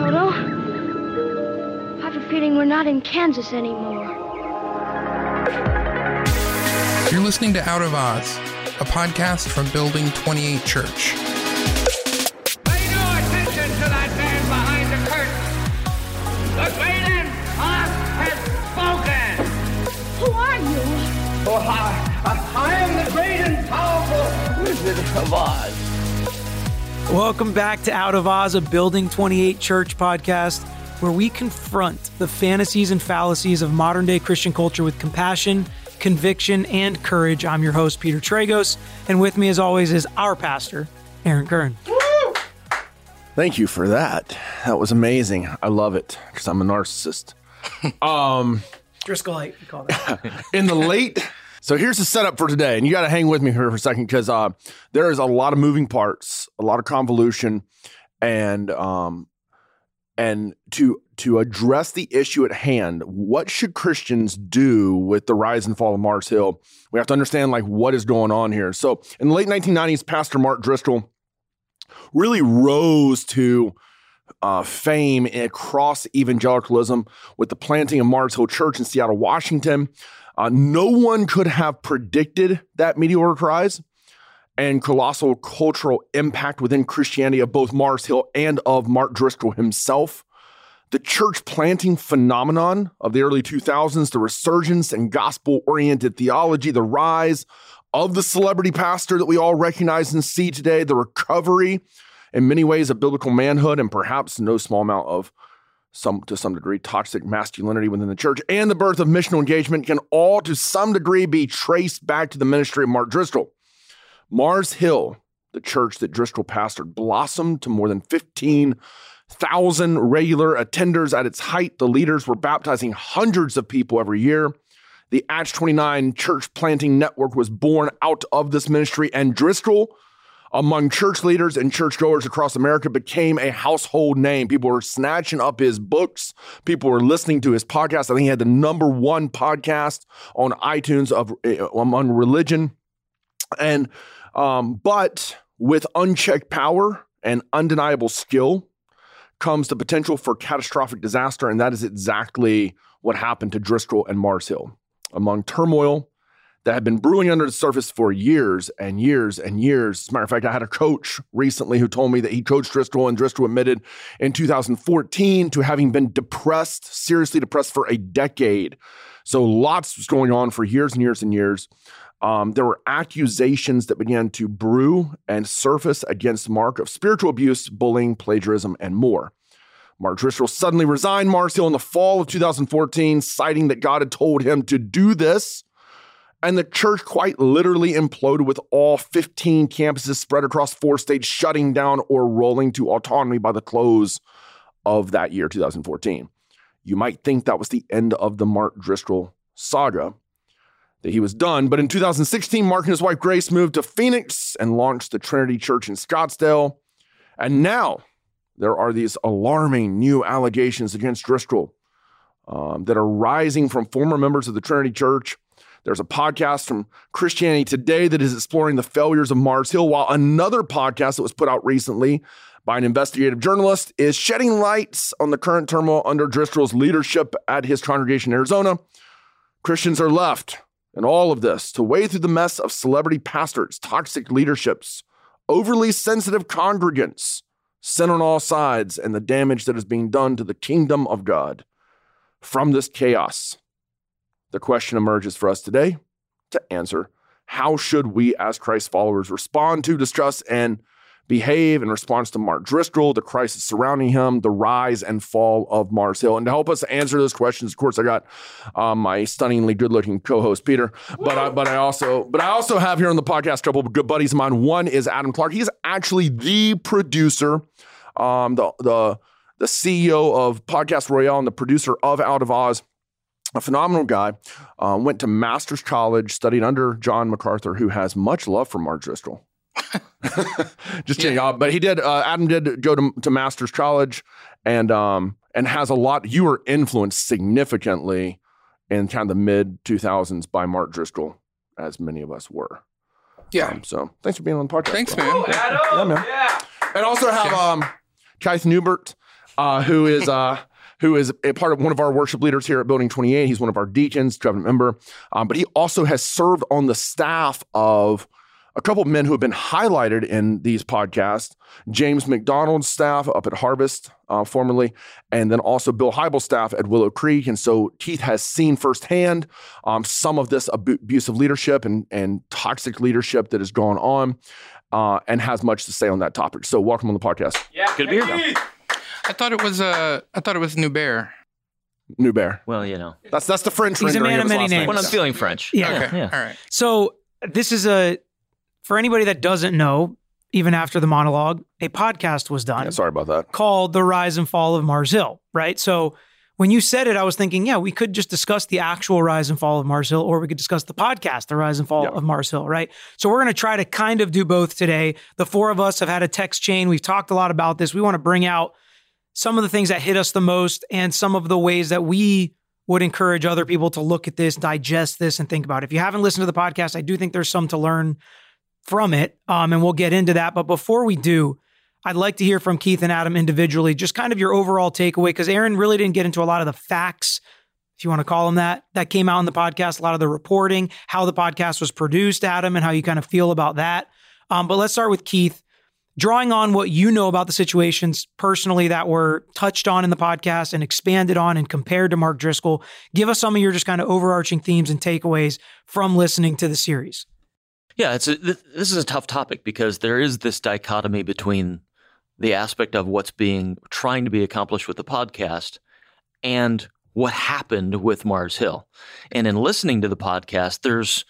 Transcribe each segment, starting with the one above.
Toto. I have a feeling we're not in Kansas anymore. You're listening to Out of Oz, a podcast from Building 28 Church. Pay no attention to that man behind the curtain. The great Oz has spoken. Who are you? Oh, I, I, I am the great and powerful Wizard of Oz. Welcome back to Out of Oz, a Building 28 Church podcast, where we confront the fantasies and fallacies of modern day Christian culture with compassion, conviction, and courage. I'm your host, Peter Tragos, and with me, as always, is our pastor, Aaron Curran. Thank you for that. That was amazing. I love it because I'm a narcissist. um, Driscollite, we call that. in the late. So here's the setup for today, and you got to hang with me here for a second because uh, there is a lot of moving parts, a lot of convolution, and um, and to to address the issue at hand, what should Christians do with the rise and fall of Mars Hill? We have to understand like what is going on here. So in the late 1990s, Pastor Mark Driscoll really rose to uh, fame across evangelicalism with the planting of Mars Hill Church in Seattle, Washington. Uh, no one could have predicted that meteoric rise and colossal cultural impact within Christianity of both Mars Hill and of Mark Driscoll himself. The church planting phenomenon of the early 2000s, the resurgence and gospel oriented theology, the rise of the celebrity pastor that we all recognize and see today, the recovery in many ways of biblical manhood, and perhaps no small amount of some to some degree toxic masculinity within the church and the birth of missional engagement can all to some degree be traced back to the ministry of Mark Driscoll. Mars Hill, the church that Driscoll pastored, blossomed to more than 15,000 regular attenders at its height. The leaders were baptizing hundreds of people every year. The Acts 29 church planting network was born out of this ministry, and Driscoll among church leaders and churchgoers across America became a household name. People were snatching up his books. People were listening to his podcast. I think he had the number one podcast on iTunes of among religion. And um, but with unchecked power and undeniable skill comes the potential for catastrophic disaster, and that is exactly what happened to Driscoll and Mars Hill. Among turmoil that had been brewing under the surface for years and years and years. As a matter of fact, I had a coach recently who told me that he coached Driscoll, and Driscoll admitted in 2014 to having been depressed, seriously depressed for a decade. So lots was going on for years and years and years. Um, there were accusations that began to brew and surface against Mark of spiritual abuse, bullying, plagiarism, and more. Mark Driscoll suddenly resigned Mars Hill in the fall of 2014, citing that God had told him to do this and the church quite literally imploded with all 15 campuses spread across four states shutting down or rolling to autonomy by the close of that year, 2014. You might think that was the end of the Mark Driscoll saga, that he was done. But in 2016, Mark and his wife Grace moved to Phoenix and launched the Trinity Church in Scottsdale. And now there are these alarming new allegations against Driscoll um, that are rising from former members of the Trinity Church there's a podcast from Christianity Today that is exploring the failures of Mars Hill, while another podcast that was put out recently by an investigative journalist is shedding lights on the current turmoil under Driscoll's leadership at his congregation in Arizona. Christians are left in all of this to wade through the mess of celebrity pastors, toxic leaderships, overly sensitive congregants, sin on all sides, and the damage that is being done to the kingdom of God. From this chaos, the question emerges for us today to answer how should we as Christ followers respond to, discuss, and behave in response to Mark Driscoll, the crisis surrounding him, the rise and fall of Mars Hill. And to help us answer those questions, of course, I got um, my stunningly good-looking co-host Peter, but I, but I also but I also have here on the podcast a couple of good buddies of mine. One is Adam Clark. He's actually the producer, um, the the the CEO of Podcast Royale and the producer of Out of Oz a phenomenal guy. Uh, went to Master's College, studied under John MacArthur, who has much love for Mark Driscoll. Just kidding. Uh, but he did. Uh, Adam did go to, to Master's College, and um, and has a lot. You were influenced significantly in kind of the mid two thousands by Mark Driscoll, as many of us were. Yeah. Um, so thanks for being on the podcast. Thanks, bro. man. Oh, Adam, Yeah, man. yeah. And also have um, Keith Newbert. uh, who is uh, who is a part of one of our worship leaders here at Building 28. He's one of our deacons, covenant member, um, but he also has served on the staff of a couple of men who have been highlighted in these podcasts James MacDonald's staff up at Harvest, uh, formerly, and then also Bill Hybels' staff at Willow Creek. And so Keith has seen firsthand um, some of this ab- abusive leadership and, and toxic leadership that has gone on uh, and has much to say on that topic. So, welcome on the podcast, Yeah, Good to be here. I thought it was uh, I thought it was New Bear. New Bear. Well, you know, That's that's the French He's a rendering man of of his many last name. names. when I'm feeling French. Yeah. Okay, yeah. all right. So this is a for anybody that doesn't know, even after the monologue, a podcast was done Yeah, sorry about that. called The Rise and Fall of Mars Hill, right? So when you said it, I was thinking, yeah, we could just discuss the actual rise and fall of Mars Hill, or we could discuss the podcast, The Rise and Fall Yeah. of Mars Hill, right? So we're going to try to kind of do both today. The four of us have had a text chain. We've talked a lot about this. We want to bring out some of the things that hit us the most and some of the ways that we would encourage other people to look at this, digest this, and think about it. If you haven't listened to the podcast, I do think there's some to learn from it. Um, and we'll get into that. But before we do, I'd like to hear from Keith and Adam individually, just kind of your overall takeaway, because Aaron really didn't get into a lot of the facts, if you want to call them that, that came out in the podcast, a lot of the reporting, how the podcast was produced, Adam, and how you kind of feel about that. Um, but let's start with Keith. Drawing on what you know about the situations personally that were touched on in the podcast and expanded on and compared to Mark Driscoll, give us some of your just kind of overarching themes and takeaways from listening to the series. Yeah, it's a, th- this is a tough topic because there is this dichotomy between the aspect of what's being trying to be accomplished with the podcast and what happened with Mars Hill. And in listening to the podcast, there's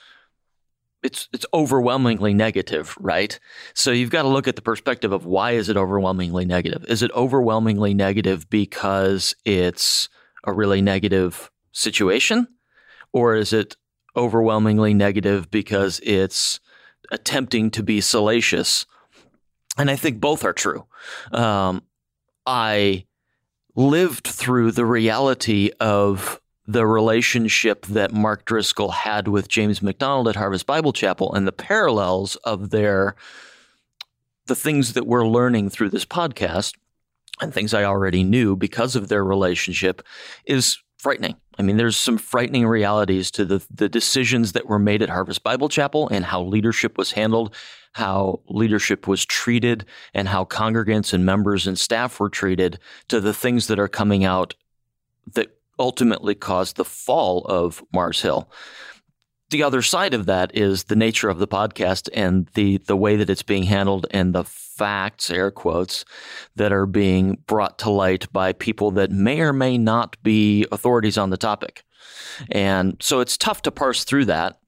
it's it's overwhelmingly negative, right? So you've got to look at the perspective of why is it overwhelmingly negative? Is it overwhelmingly negative because it's a really negative situation or is it overwhelmingly negative because it's attempting to be salacious. And I think both are true. Um, I lived through the reality of the relationship that Mark Driscoll had with James MacDonald at Harvest Bible Chapel and the parallels of their the things that we're learning through this podcast and things I already knew because of their relationship is frightening. I mean, there's some frightening realities to the the decisions that were made at Harvest Bible Chapel and how leadership was handled, how leadership was treated, and how congregants and members and staff were treated to the things that are coming out that ultimately caused the fall of Mars Hill. The other side of that is the nature of the podcast and the the way that it's being handled and the facts, air quotes, that are being brought to light by people that may or may not be authorities on the topic. And so it's tough to parse through that,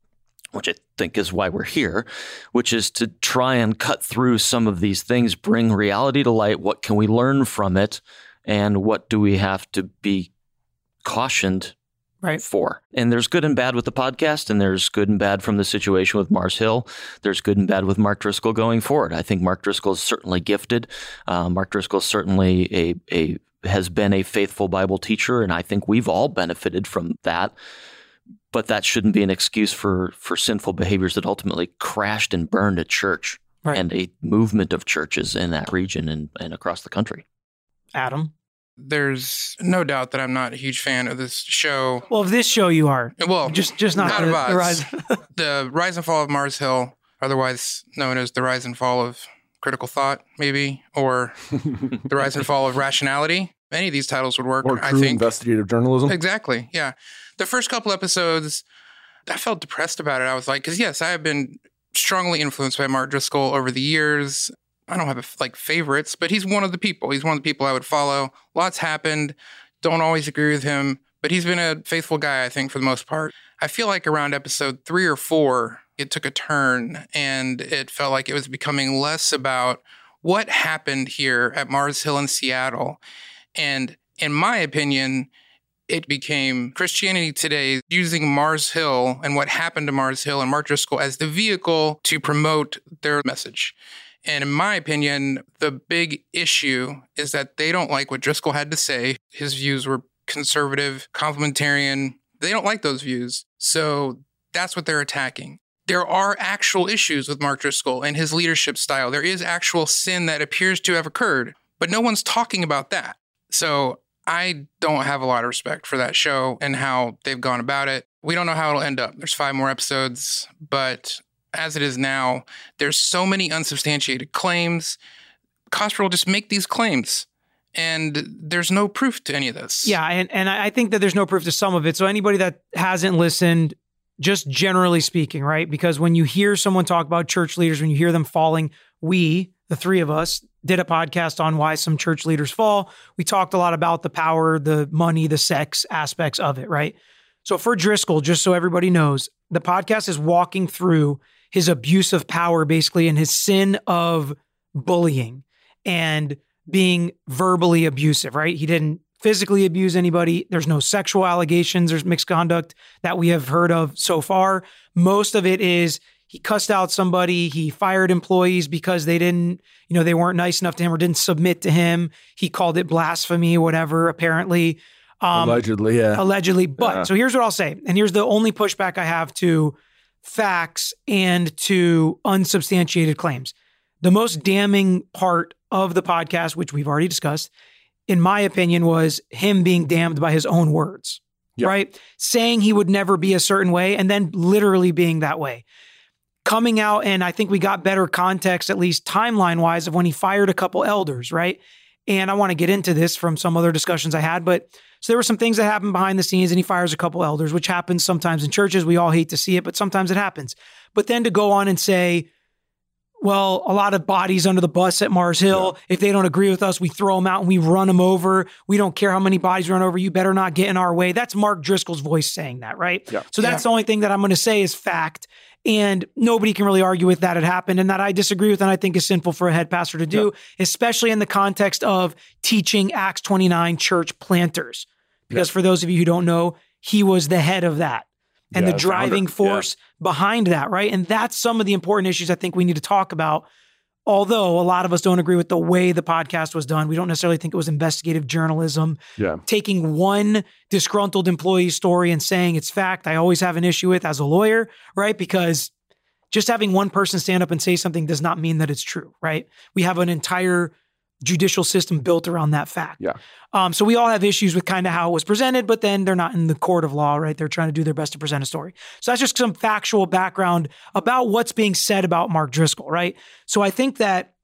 which I think is why we're here, which is to try and cut through some of these things, bring reality to light. What can we learn from it? And what do we have to be cautioned Right. for. And there's good and bad with the podcast, and there's good and bad from the situation with Mars Hill. There's good and bad with Mark Driscoll going forward. I think Mark Driscoll is certainly gifted. Uh, Mark Driscoll is certainly a a has been a faithful Bible teacher, and I think we've all benefited from that. But that shouldn't be an excuse for for sinful behaviors that ultimately crashed and burned a church Right. and a movement of churches in that region and, and across the country. Adam. There's no doubt that I'm not a huge fan of this show. Well, of this show you are. Well, Just just not, not the, the rise. the rise and fall of Mars Hill, otherwise known as the rise and fall of critical thought, maybe, or the rise and fall of rationality. Any of these titles would work, Or I true think. investigative journalism. Exactly. Yeah. The first couple episodes, I felt depressed about it. I was like, because yes, I have been strongly influenced by Mark Driscoll over the years. I don't have like favorites, but he's one of the people. He's one of the people I would follow. Lots happened. Don't always agree with him, but he's been a faithful guy, I think, for the most part. I feel like around episode three or four, it took a turn and it felt like it was becoming less about what happened here at Mars Hill in Seattle. And in my opinion, it became Christianity Today using Mars Hill and what happened to Mars Hill and Mark Driscoll as the vehicle to promote their message. And in my opinion, the big issue is that they don't like what Driscoll had to say. His views were conservative, complementarian. They don't like those views. So that's what they're attacking. There are actual issues with Mark Driscoll and his leadership style. There is actual sin that appears to have occurred, but no one's talking about that. So I don't have a lot of respect for that show and how they've gone about it. We don't know how it'll end up. There's five more episodes, but as it is now, there's so many unsubstantiated claims. Cosper will just make these claims, and there's no proof to any of this. Yeah, and, and I think that there's no proof to some of it. So anybody that hasn't listened, just generally speaking, right? Because when you hear someone talk about church leaders, when you hear them falling, we, the three of us, did a podcast on why some church leaders fall. We talked a lot about the power, the money, the sex aspects of it, right? So for Driscoll, just so everybody knows, the podcast is walking through his abuse of power, basically, and his sin of bullying and being verbally abusive, right? He didn't physically abuse anybody. There's no sexual allegations. There's mixed conduct that we have heard of so far. Most of it is he cussed out somebody. He fired employees because they didn't, you know, they weren't nice enough to him or didn't submit to him. He called it blasphemy, whatever, apparently. Um, Allegedly, yeah. allegedly. But Yeah. so here's what I'll say. And here's the only pushback I have to facts and to unsubstantiated claims. The most damning part of the podcast, which we've already discussed, in my opinion, was him being damned by his own words, Yeah. right? Saying he would never be a certain way and then literally being that way. Coming out, and I think we got better context, at least timeline wise, of when he fired a couple elders, right? And I want to get into this from some other discussions I had, but so there were some things that happened behind the scenes, and he fires a couple elders, which happens sometimes in churches. We all hate to see it, but sometimes it happens. But then to go on and say, well, a lot of bodies under the bus at Mars Hill. If they don't agree with us, we throw them out and we run them over. We don't care how many bodies run over. You better not get in our way. That's Mark Driscoll's voice saying that, right? Yeah. So that's the only thing that I'm going to say is fact. And nobody can really argue with that it happened and that I disagree with and I think is sinful for a head pastor to do, especially in the context of teaching Acts 29 church planters. Because for those of you who don't know, he was the head of that and Yeah, the driving force behind that, right? And that's some of the important issues I think we need to talk about. Although a lot of us don't agree with the way the podcast was done, we don't necessarily think it was investigative journalism. Yeah. Taking one disgruntled employee story and saying it's fact, I always have an issue with as a lawyer, right? Because just having one person stand up and say something does not mean that it's true, right? We have an entire judicial system built around that fact. Yeah. Um, so we all have issues with kind of how it was presented, but then they're not in the court of law, right? They're trying to do their best to present a story. So that's just some factual background about what's being said about Mark Driscoll, right? So I think that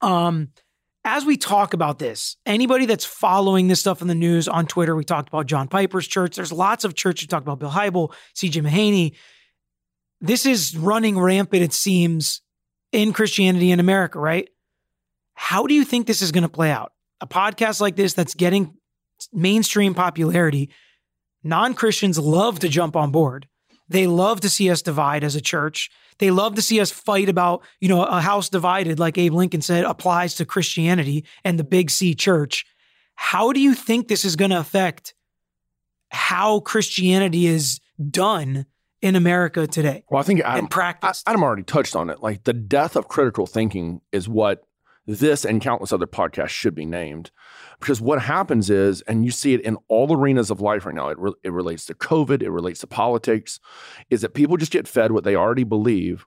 um, as we talk about this, anybody that's following this stuff in the news on Twitter, we talked about John Piper's church. There's lots of churches. We talked about Bill Hybel, C.J. Mahaney. This is running rampant, it seems, in Christianity in America, right? How do you think this is going to play out? A podcast like this that's getting mainstream popularity, non Christians love to jump on board. They love to see us divide as a church. They love to see us fight about, you know, a house divided, like Abe Lincoln said, applies to Christianity and the big C church. How do you think this is going to affect how Christianity is done in America today Well, I think Adam, and practiced? Adam already touched on it. Like the death of critical thinking is what this and countless other podcasts should be named. Because what happens is, and you see it in all arenas of life right now, it, re- it relates to COVID, it relates to politics, is that people just get fed what they already believe.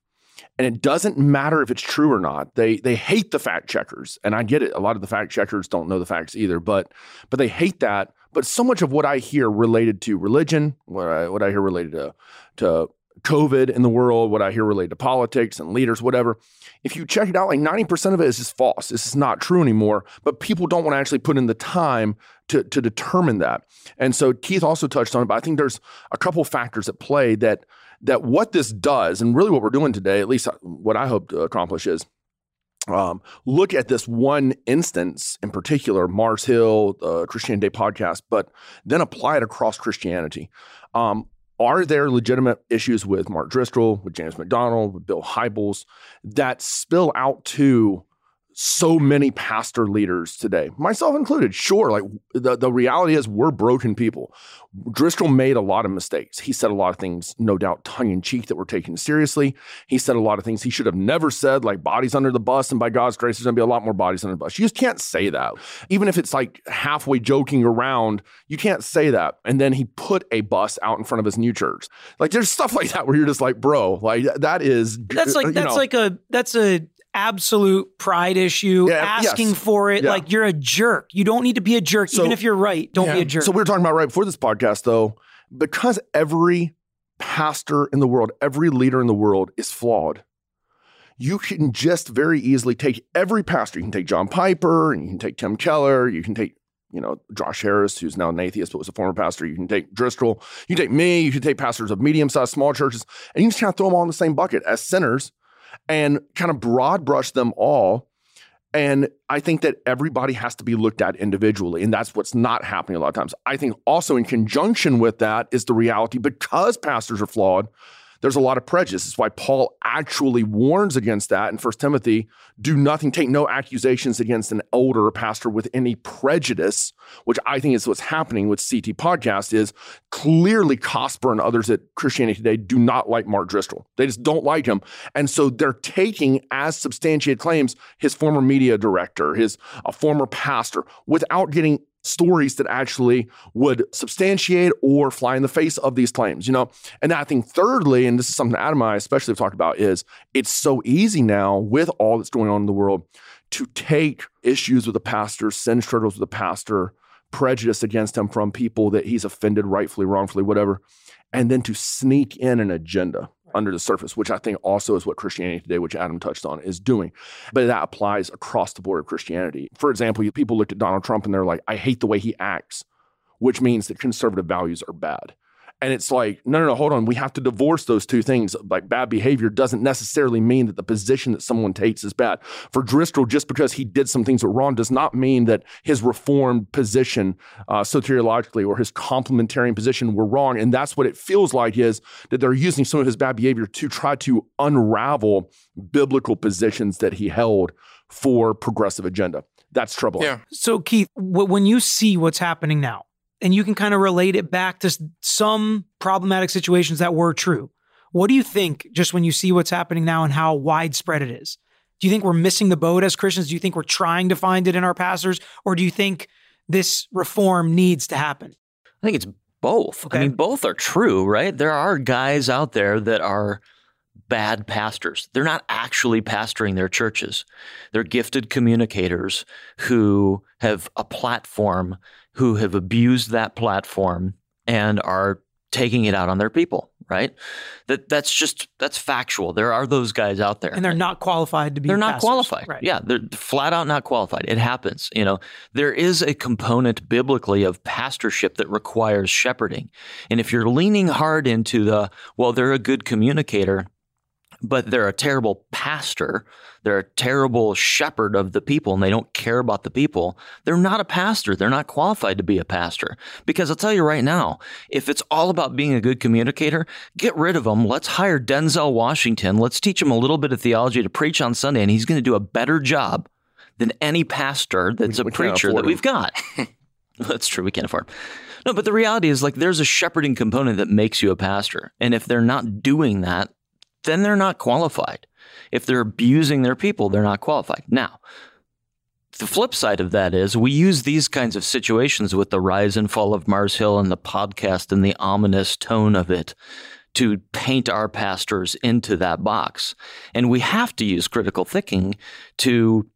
And it doesn't matter if it's true or not. They they hate the fact checkers, and I get it. A lot of the fact checkers don't know the facts either, but but they hate that. But so much of what I hear related to religion, what I what I hear related to to COVID in the world, what I hear related to politics and leaders, whatever. If you check it out, like 90% of it is just false. This is not true anymore. But people don't want to actually put in the time to, to determine that. And so Keith also touched on it, but I think there's a couple factors at play that that what this does, and really what we're doing today, at least what I hope to accomplish is um, look at this one instance in particular, Mars Hill, uh, Christian Day podcast, but then apply it across Christianity. Um, are there legitimate issues with Mark Driscoll, with James MacDonald, with Bill Hybels that spill out to so many pastor leaders today, myself included? Sure, like the, the reality is we're broken people. Driscoll made a lot of mistakes. He said a lot of things, no doubt, tongue in cheek that were taken seriously. He said a lot of things he should have never said, like bodies under the bus, and by God's grace, there's gonna be a lot more bodies under the bus. You just can't say that. Even if it's like halfway joking around, you can't say that. And then he put a bus out in front of his new church. Like there's stuff like that where you're just like, bro, like that is that's like that's know, like a that's a absolute pride issue, Yeah, asking yes. for it. Yeah. Like you're a jerk. You don't need to be a jerk. So- Even if you're right, don't be a jerk. So we were talking about right before this podcast, though, because every pastor in the world, every leader in the world is flawed. You can just very easily take every pastor. You can take John Piper, and you can take Tim Keller. You can take, you know, Josh Harris, who's now an atheist but was a former pastor. You can take Driscoll. You can take me. You can take pastors of medium-sized, small churches, and you just kind of throw them all in the same bucket as sinners, and kind of broad brush them all. And I think that everybody has to be looked at individually. And that's what's not happening a lot of times. I think also in conjunction with that is the reality because pastors are flawed, there's a lot of prejudice. That's why Paul actually warns against that in 1 Timothy do nothing, take no accusations against an older pastor with any prejudice, which I think is what's happening with CT Podcast is clearly Cosper and others at Christianity Today do not like Mark Driscoll. They just don't like him. And so they're taking as substantiated claims his former media director, his a former pastor, without getting stories that actually would substantiate or fly in the face of these claims, you know? And I think thirdly, and this is something Adam and I especially have talked about, is it's so easy now with all that's going on in the world to take issues with a pastor, sin struggles with a pastor, prejudice against him from people that he's offended rightfully, wrongfully, whatever, and then to sneak in an agenda under the surface, which I think also is what Christianity Today, which Adam touched on, is doing. But that applies across the board of Christianity. For example, people looked at Donald Trump and they're like, I hate the way he acts, which means that conservative values are bad. And it's like, no, no, no, hold on. We have to divorce those two things. Like bad behavior doesn't necessarily mean that the position that someone takes is bad. For Driscoll, just because he did some things that were wrong does not mean that his reformed position uh, soteriologically or his complementarian position were wrong. And that's what it feels like is that they're using some of his bad behavior to try to unravel biblical positions that he held for progressive agenda. That's troubling. Yeah. So, Keith, w- when you see what's happening now, and you can kind of relate it back to some problematic situations that were true, what do you think just when you see what's happening now and how widespread it is? Do you think we're missing the boat as Christians? Do you think we're trying to find it in our pastors? Or do you think this reform needs to happen? I think it's both. Okay. I mean, both are true, right? There are guys out there that are bad pastors. They're not actually pastoring their churches. They're gifted communicators who have a platform, who have abused that platform and are taking it out on their people, right? That that's just that's factual. There are those guys out there. And they're not qualified to be they're not pastors. qualified. Right. Yeah, they're flat out not qualified. It happens. You know, there is a component biblically of pastorship that requires shepherding. And if you're leaning hard into the, well, they're a good communicator, but they're a terrible pastor, they're a terrible shepherd of the people, and they don't care about the people, they're not a pastor. They're not qualified to be a pastor. Because I'll tell you right now, if it's all about being a good communicator, get rid of them. Let's hire Denzel Washington. Let's teach him a little bit of theology to preach on Sunday, and he's going to do a better job than any pastor that's We- a we preacher that we've got. That's true. We can't afford. No, but the reality is like there's a shepherding component that makes you a pastor. And if they're not doing that, then they're not qualified. If they're abusing their people, they're not qualified. Now, the flip side of that is we use these kinds of situations with the rise and fall of Mars Hill and the podcast and the ominous tone of it to paint our pastors into that box. And we have to use critical thinking to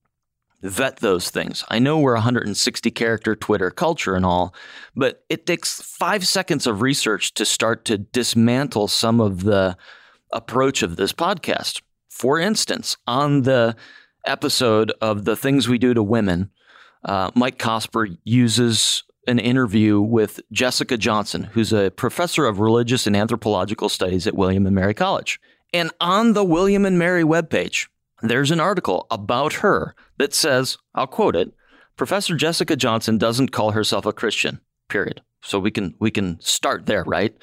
vet those things. I know we're 160 character Twitter culture and all, but it takes five seconds of research to start to dismantle some of the approach of this podcast. For instance, on the episode of The Things We Do to Women, uh, Mike Cosper uses an interview with Jessica Johnson, who's a professor of religious and anthropological studies at William and Mary College. And on the William and Mary webpage, there's an article about her that says, I'll quote it, Professor Jessica Johnson doesn't call herself a Christian, period. So we can we can start there, right?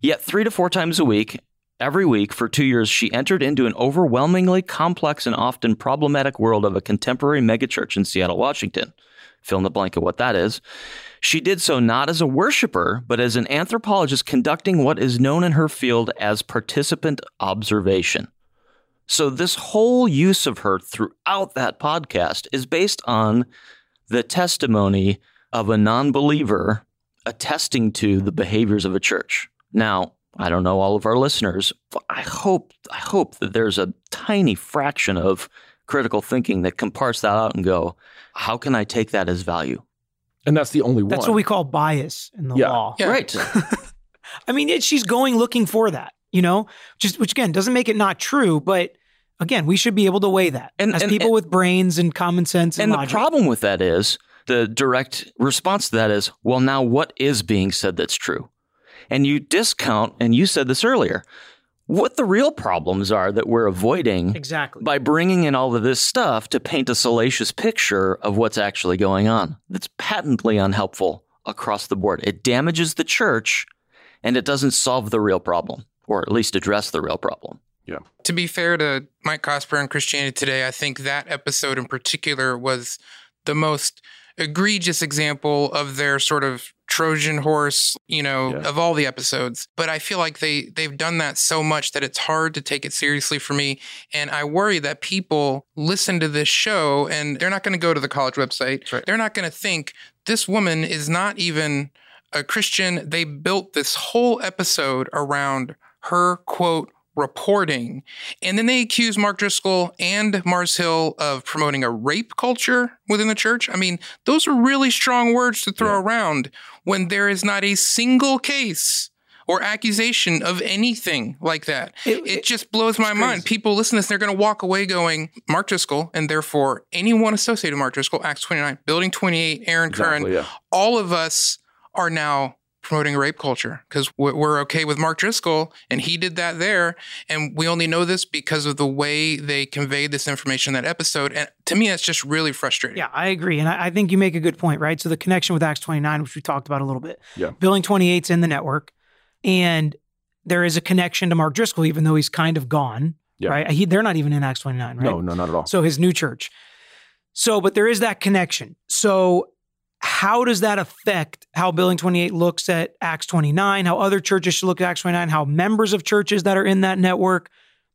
Yet 3 to 4 times a week, every week for 2 years she entered into an overwhelmingly complex and often problematic world of a contemporary megachurch in Seattle, Washington. Fill in the blank of what that is. She did so not as a worshiper, but as an anthropologist conducting what is known in her field as participant observation. So, this whole use of her throughout that podcast is based on the testimony of a non believer attesting to the behaviors of a church. Now, I don't know all of our listeners, but I hope, I hope that there's a tiny fraction of critical thinking that can parse that out and go, how can I take that as value? And that's the only one. That's what we call bias in the Yeah. law. Yeah. Right. I mean, it, she's going looking for that, you know, just which again doesn't make it not true, but again, we should be able to weigh that And- as and- people and- with brains and common sense and, And the problem with that is the direct response to that is, well, now what is being said that's true? And you discount, and you said this earlier, what the real problems are that we're avoiding exactly. by bringing in all of this stuff to paint a salacious picture of what's actually going on. That's patently unhelpful across the board. It damages the church and it doesn't solve the real problem, or at least address the real problem. Yeah. to be fair to Mike Cosper and Christianity Today, I think that episode in particular was the most egregious example of their sort of Trojan horse, you know, Yeah. of all the episodes. But I feel like they they've done that so much that it's hard to take it seriously for me. And I worry that people listen to this show and they're not going to go to the college website. right. They're not going to think this woman is not even a Christian. They built this whole episode around her quote reporting. And then they accuse Mark Driscoll and Mars Hill of promoting a rape culture within the church. I mean, those are really strong words to throw around when there is not a single case or accusation of anything like that. It- It, just blows my mind. People listen to this, they're going to walk away going, Mark Driscoll, and therefore anyone associated with Mark Driscoll, Acts 29, Building 28, Aaron Curran, yeah. all of us are now promoting rape culture because we're okay with Mark Driscoll and he did that there. And we only know this because of the way they conveyed this information in that episode. And to me, that's just really frustrating. Yeah, I agree. And I, I think you make a good point, right? So the connection with Acts 29, which we talked about a little bit. Yeah. Building 28's in the network. And there is a connection to Mark Driscoll, even though he's kind of gone. Yeah. Right. He, they're not even in Acts 29, right? No, no, not at all. So his new church. So, but there is that connection. So, how does that affect how Building 28 looks at Acts 29, how other churches should look at Acts 29, how members of churches that are in that network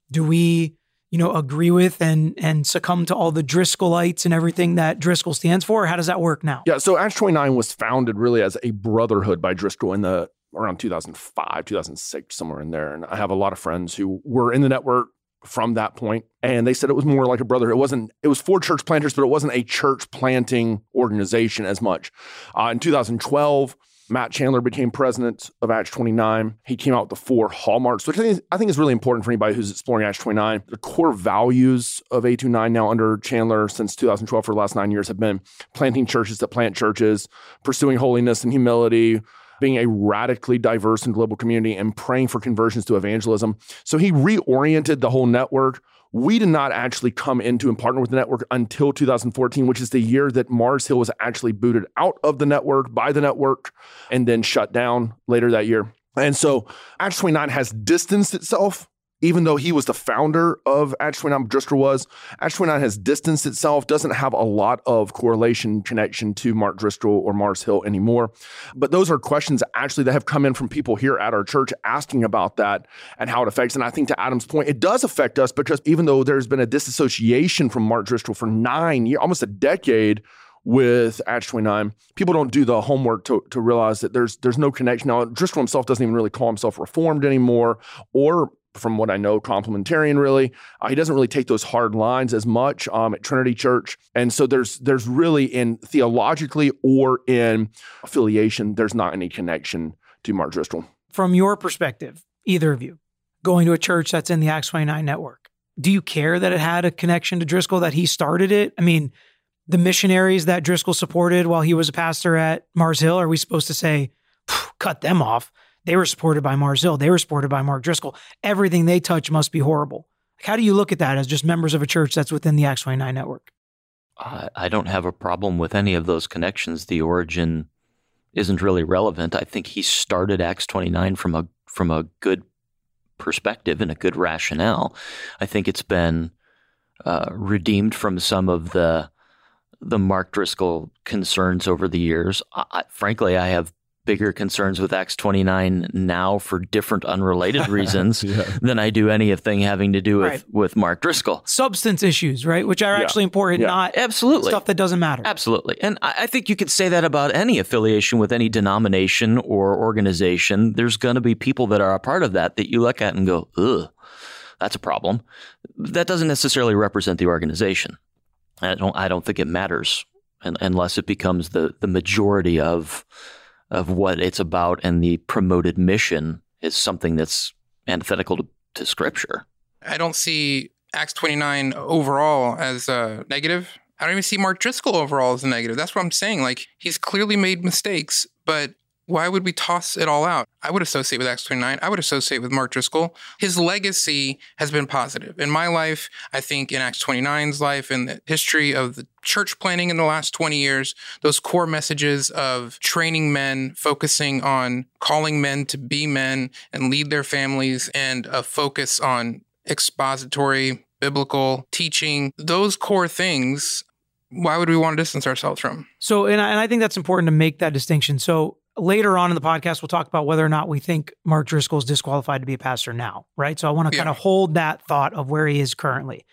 do we, you know, agree with and and succumb to all the Driscollites and everything that Driscoll stands for? How does that work now? Yeah, so Acts 29 was founded really as a brotherhood by Driscoll in the around 2005, 2006, somewhere in there. And I have a lot of friends who were in the network from that point, and they said it was more like a brotherhood. It wasn't. It was for church planters, but it wasn't a church planting organization as much. Uh, in 2012. Matt Chandler became president of Acts 29. He came out with the four hallmarks, which I think, I think is really important for anybody who's exploring Acts 29. The core values of A29 now under Chandler since 2012 for the last nine years have been planting churches that plant churches, pursuing holiness and humility, being a radically diverse and global community, and praying for conversions to evangelism. So he reoriented the whole network. We did not actually come into and partner with the network until 2014, which is the year that Mars Hill was actually booted out of the network by the network and then shut down later that year. And so Acts 29 has distanced itself even though he was the founder of 29, Driscoll was, 29 has distanced itself, doesn't have a lot of correlation connection to Mark Driscoll or Mars Hill anymore. But those are questions actually that have come in from people here at our church asking about that and how it affects. And I think to Adam's point, it does affect us because even though there's been a disassociation from Mark Driscoll for nine years, almost a decade, with Acts 29. People don't do the homework to, to realize that there's there's no connection. Now, Driscoll himself doesn't even really call himself reformed anymore, or from what I know, complementarian. Really, uh, he doesn't really take those hard lines as much um, at Trinity Church, and so there's there's really in theologically or in affiliation, there's not any connection to Mark Driscoll. From your perspective, either of you, going to a church that's in the Acts 29 network, do you care that it had a connection to Driscoll, that he started it? I mean, the missionaries that Driscoll supported while he was a pastor at Mars Hill, are we supposed to say, cut them off? They were supported by Mars Hill. They were supported by Mark Driscoll. Everything they touch must be horrible. How do you look at that as just members of a church that's within the Acts 29 network? I I don't have a problem with any of those connections. The origin isn't really relevant. I think he started Acts 29 from a from a good perspective and a good rationale. I think it's been uh, redeemed from some of the the Mark Driscoll concerns over the years. I, I, frankly, I have bigger concerns with Acts 29 now for different unrelated reasons than I do anything having to do with, Right. with Mark Driscoll. Substance issues, right? Which are Yeah. actually important, Yeah. not Absolutely. stuff that doesn't matter. Absolutely. And I, I think you could say that about any affiliation with any denomination or organization. There's going to be people that are a part of that that you look at and go, ugh. That's a problem. That doesn't necessarily represent the organization. I don't. I don't think it matters unless it becomes the the majority of of what it's about, and the promoted mission is something that's antithetical to, to Scripture. I don't see Acts 29 overall as a negative. I don't even see Mark Driscoll overall as a negative. That's what I'm saying. Like, he's clearly made mistakes, but why would we toss it all out? I would associate with Acts 29. I would associate with Mark Driscoll. His legacy has been positive. In my life, I think in Acts 29's life, in the history of the church planning in the last 20 years, those core messages of training men, focusing on calling men to be men and lead their families, and a focus on expository biblical teaching, those core things why would we want to distance ourselves from? So, and I, and I think that's important to make that distinction. So, later on in the podcast, we'll talk about whether or not we think Mark Driscoll is disqualified to be a pastor now, right? So I want to yeah. kind of hold that thought of where he is currently.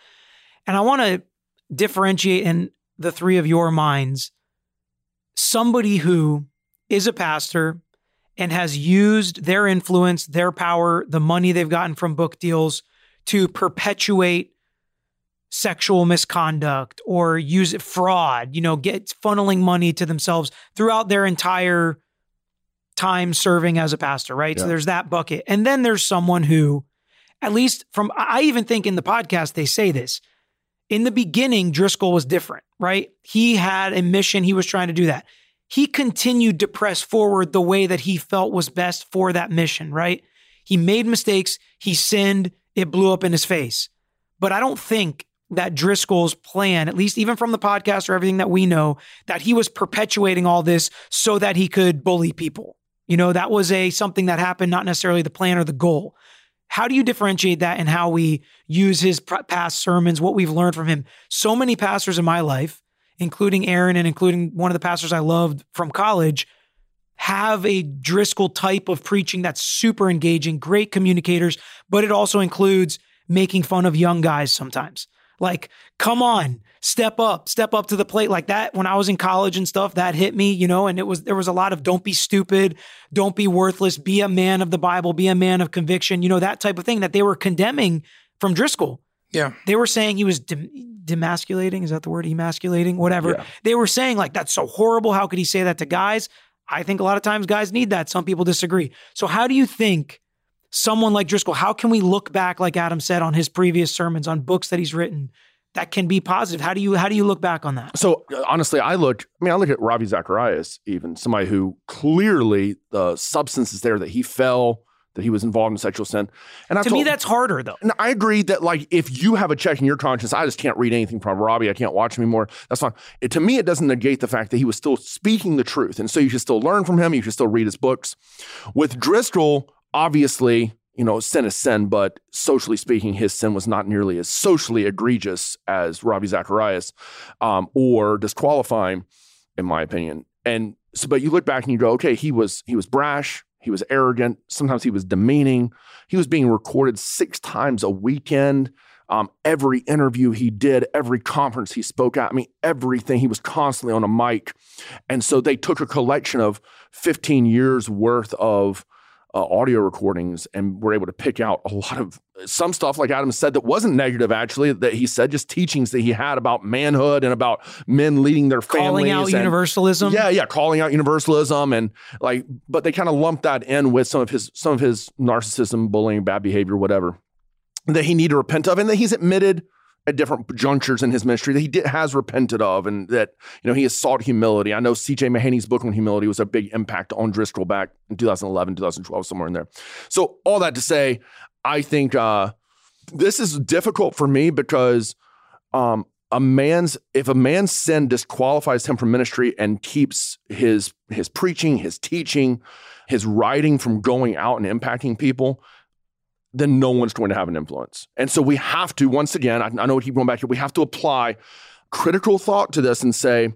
And I want to differentiate in the three of your minds somebody who is a pastor and has used their influence, their power, the money they've gotten from book deals to perpetuate sexual misconduct or use it fraud, you know, get funneling money to themselves throughout their entire time serving as a pastor, right? Yeah. So there's that bucket. And then there's someone who, at least from, I even think in the podcast, they say this. In the beginning, Driscoll was different, right? He had a mission, he was trying to do that. He continued to press forward the way that he felt was best for that mission, right? He made mistakes, he sinned, it blew up in his face. But I don't think that Driscoll's plan, at least even from the podcast or everything that we know, that he was perpetuating all this so that he could bully people. You know, that was a something that happened, not necessarily the plan or the goal. How do you differentiate that and how we use his past sermons, what we've learned from him? So many pastors in my life, including Aaron and including one of the pastors I loved from college, have a Driscoll type of preaching that's super engaging, great communicators, but it also includes making fun of young guys sometimes. Like, come on, step up, step up to the plate like that. When I was in college and stuff, that hit me, you know, and it was there was a lot of don't be stupid, don't be worthless, be a man of the Bible, be a man of conviction, you know, that type of thing that they were condemning from Driscoll. Yeah. They were saying he was demasculating. Is that the word? Emasculating? Whatever. Yeah. They were saying, like, that's so horrible. How could he say that to guys? I think a lot of times guys need that. Some people disagree. So, how do you think someone like Driscoll, how can we look back, like Adam said, on his previous sermons, on books that he's written? That can be positive. How do you how do you look back on that? So uh, honestly, I look. I mean, I look at Ravi Zacharias, even somebody who clearly the substance is there that he fell, that he was involved in sexual sin. And I to told, me, that's harder though. And I agree that like if you have a check in your conscience, I just can't read anything from Ravi. I can't watch him anymore. That's fine. It, to me, it doesn't negate the fact that he was still speaking the truth, and so you should still learn from him. You should still read his books. With Driscoll, obviously, you know, sin is sin, but socially speaking, his sin was not nearly as socially egregious as Ravi Zacharias um, or disqualifying, in my opinion. And so, but you look back and you go, okay, he was he was brash, he was arrogant, sometimes he was demeaning, he was being recorded six times a weekend. Um, every interview he did, every conference he spoke at, I mean, everything, he was constantly on a mic. And so they took a collection of 15 years worth of uh, audio recordings and were able to pick out a lot of some stuff, like Adam said, that wasn't negative, actually, that he said, just teachings that he had about manhood and about men leading their families. Calling out and, universalism. Yeah, yeah, calling out universalism. And like, but they kind of lumped that in with some of his, some of his narcissism, bullying, bad behavior, whatever, that he needed to repent of and that he's admitted at different junctures in his ministry that he did, has repented of and that you know he has sought humility. I know C.J. Mahaney's book on humility was a big impact on Driscoll back in 2011, 2012, somewhere in there. So all that to say, I think uh, this is difficult for me because um, a man's if a man's sin disqualifies him from ministry and keeps his his preaching, his teaching, his writing from going out and impacting people, then no one's going to have an influence. And so we have to, once again, I, I know we keep going back here, we have to apply critical thought to this and say,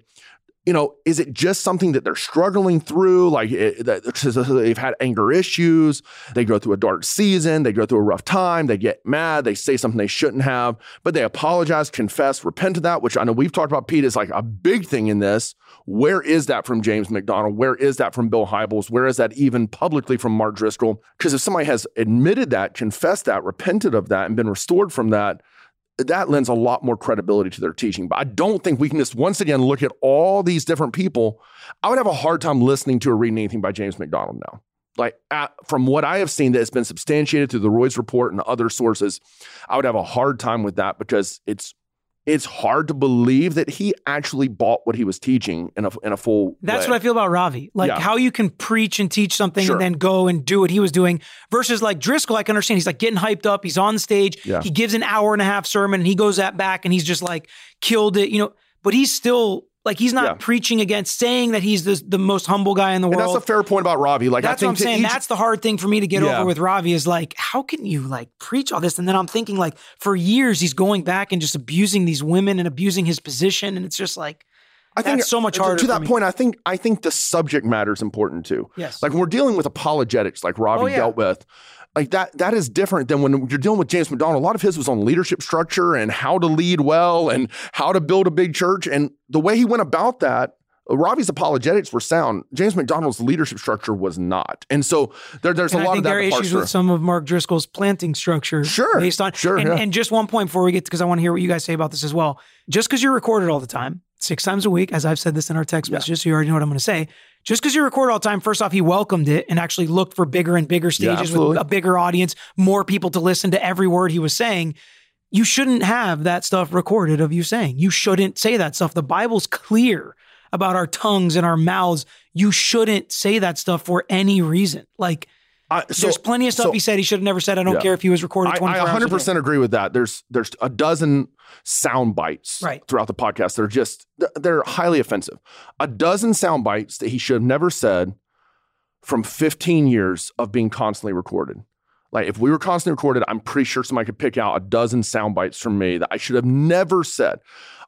you know, is it just something that they're struggling through? Like it, that they've had anger issues, they go through a dark season, they go through a rough time, they get mad, they say something they shouldn't have, but they apologize, confess, repent of that, which I know we've talked about, Pete, is like a big thing in this. Where is that from James MacDonald? Where is that from Bill Hybels? Where is that even publicly from Mark Driscoll? Because if somebody has admitted that, confessed that, repented of that, and been restored from that, that lends a lot more credibility to their teaching. But I don't think we can just once again look at all these different people. I would have a hard time listening to or reading anything by James MacDonald now. Like at, from what I have seen that has been substantiated through the Roys report and other sources, I would have a hard time with that because it's it's hard to believe that he actually bought what he was teaching in a in a full. That's way. what I feel about Ravi. Like Yeah. how you can preach and teach something Sure. and then go and do what he was doing versus like Driscoll. I can understand. He's like getting hyped up. He's on stage. Yeah. He gives an hour and a half sermon and he goes that back and he's just like killed it. You know, but he's still like he's not Yeah. preaching against saying that he's the the most humble guy in the And world. that's a fair point about Ravi. Like That's what I'm saying. each- That's the hard thing for me to get Yeah. over with Ravi is like, how can you like preach all this? And then I'm thinking like for years he's going back and just abusing these women and abusing his position. And it's just like, I think That's so much harder To that point, I think I think the subject matter is important too. yes. Like when we're dealing with apologetics, like Ravi Oh, yeah. dealt with, like that that is different than when you're dealing with James MacDonald. A lot of his was on leadership structure and how to lead well and how to build a big church. And the way he went about that, uh, Ravi's apologetics were sound. James MacDonald's leadership structure was not. And so there, there's and a I lot think of that. there are issues through. with some of Mark Driscoll's planting structure. Sure, Based on sure, And, yeah. and just one point before we get because I want to hear what you guys say about this as well. Just because you're recorded all the time, six times a week, as I've said this in our text messages, so you already know what I'm going to say. Just because you record all the time, first off, he welcomed it and actually looked for bigger and bigger stages with a bigger audience, more people to listen to every word he was saying. You shouldn't have that stuff recorded of you saying. You shouldn't say that stuff. The Bible's clear about our tongues and our mouths. You shouldn't say that stuff for any reason. Like, I- so- there's plenty of stuff so- he said he should have never said. I don't Yeah. care if he was recorded I, 24 I hours a day. 100% agree with that. There's there's a dozen sound bites Right. throughout the podcast They're just they're highly offensive. A dozen sound bites that he should have never said from 15 years of being constantly recorded. Like if we were constantly recorded, I'm pretty sure somebody could pick out a dozen sound bites from me that I should have never said.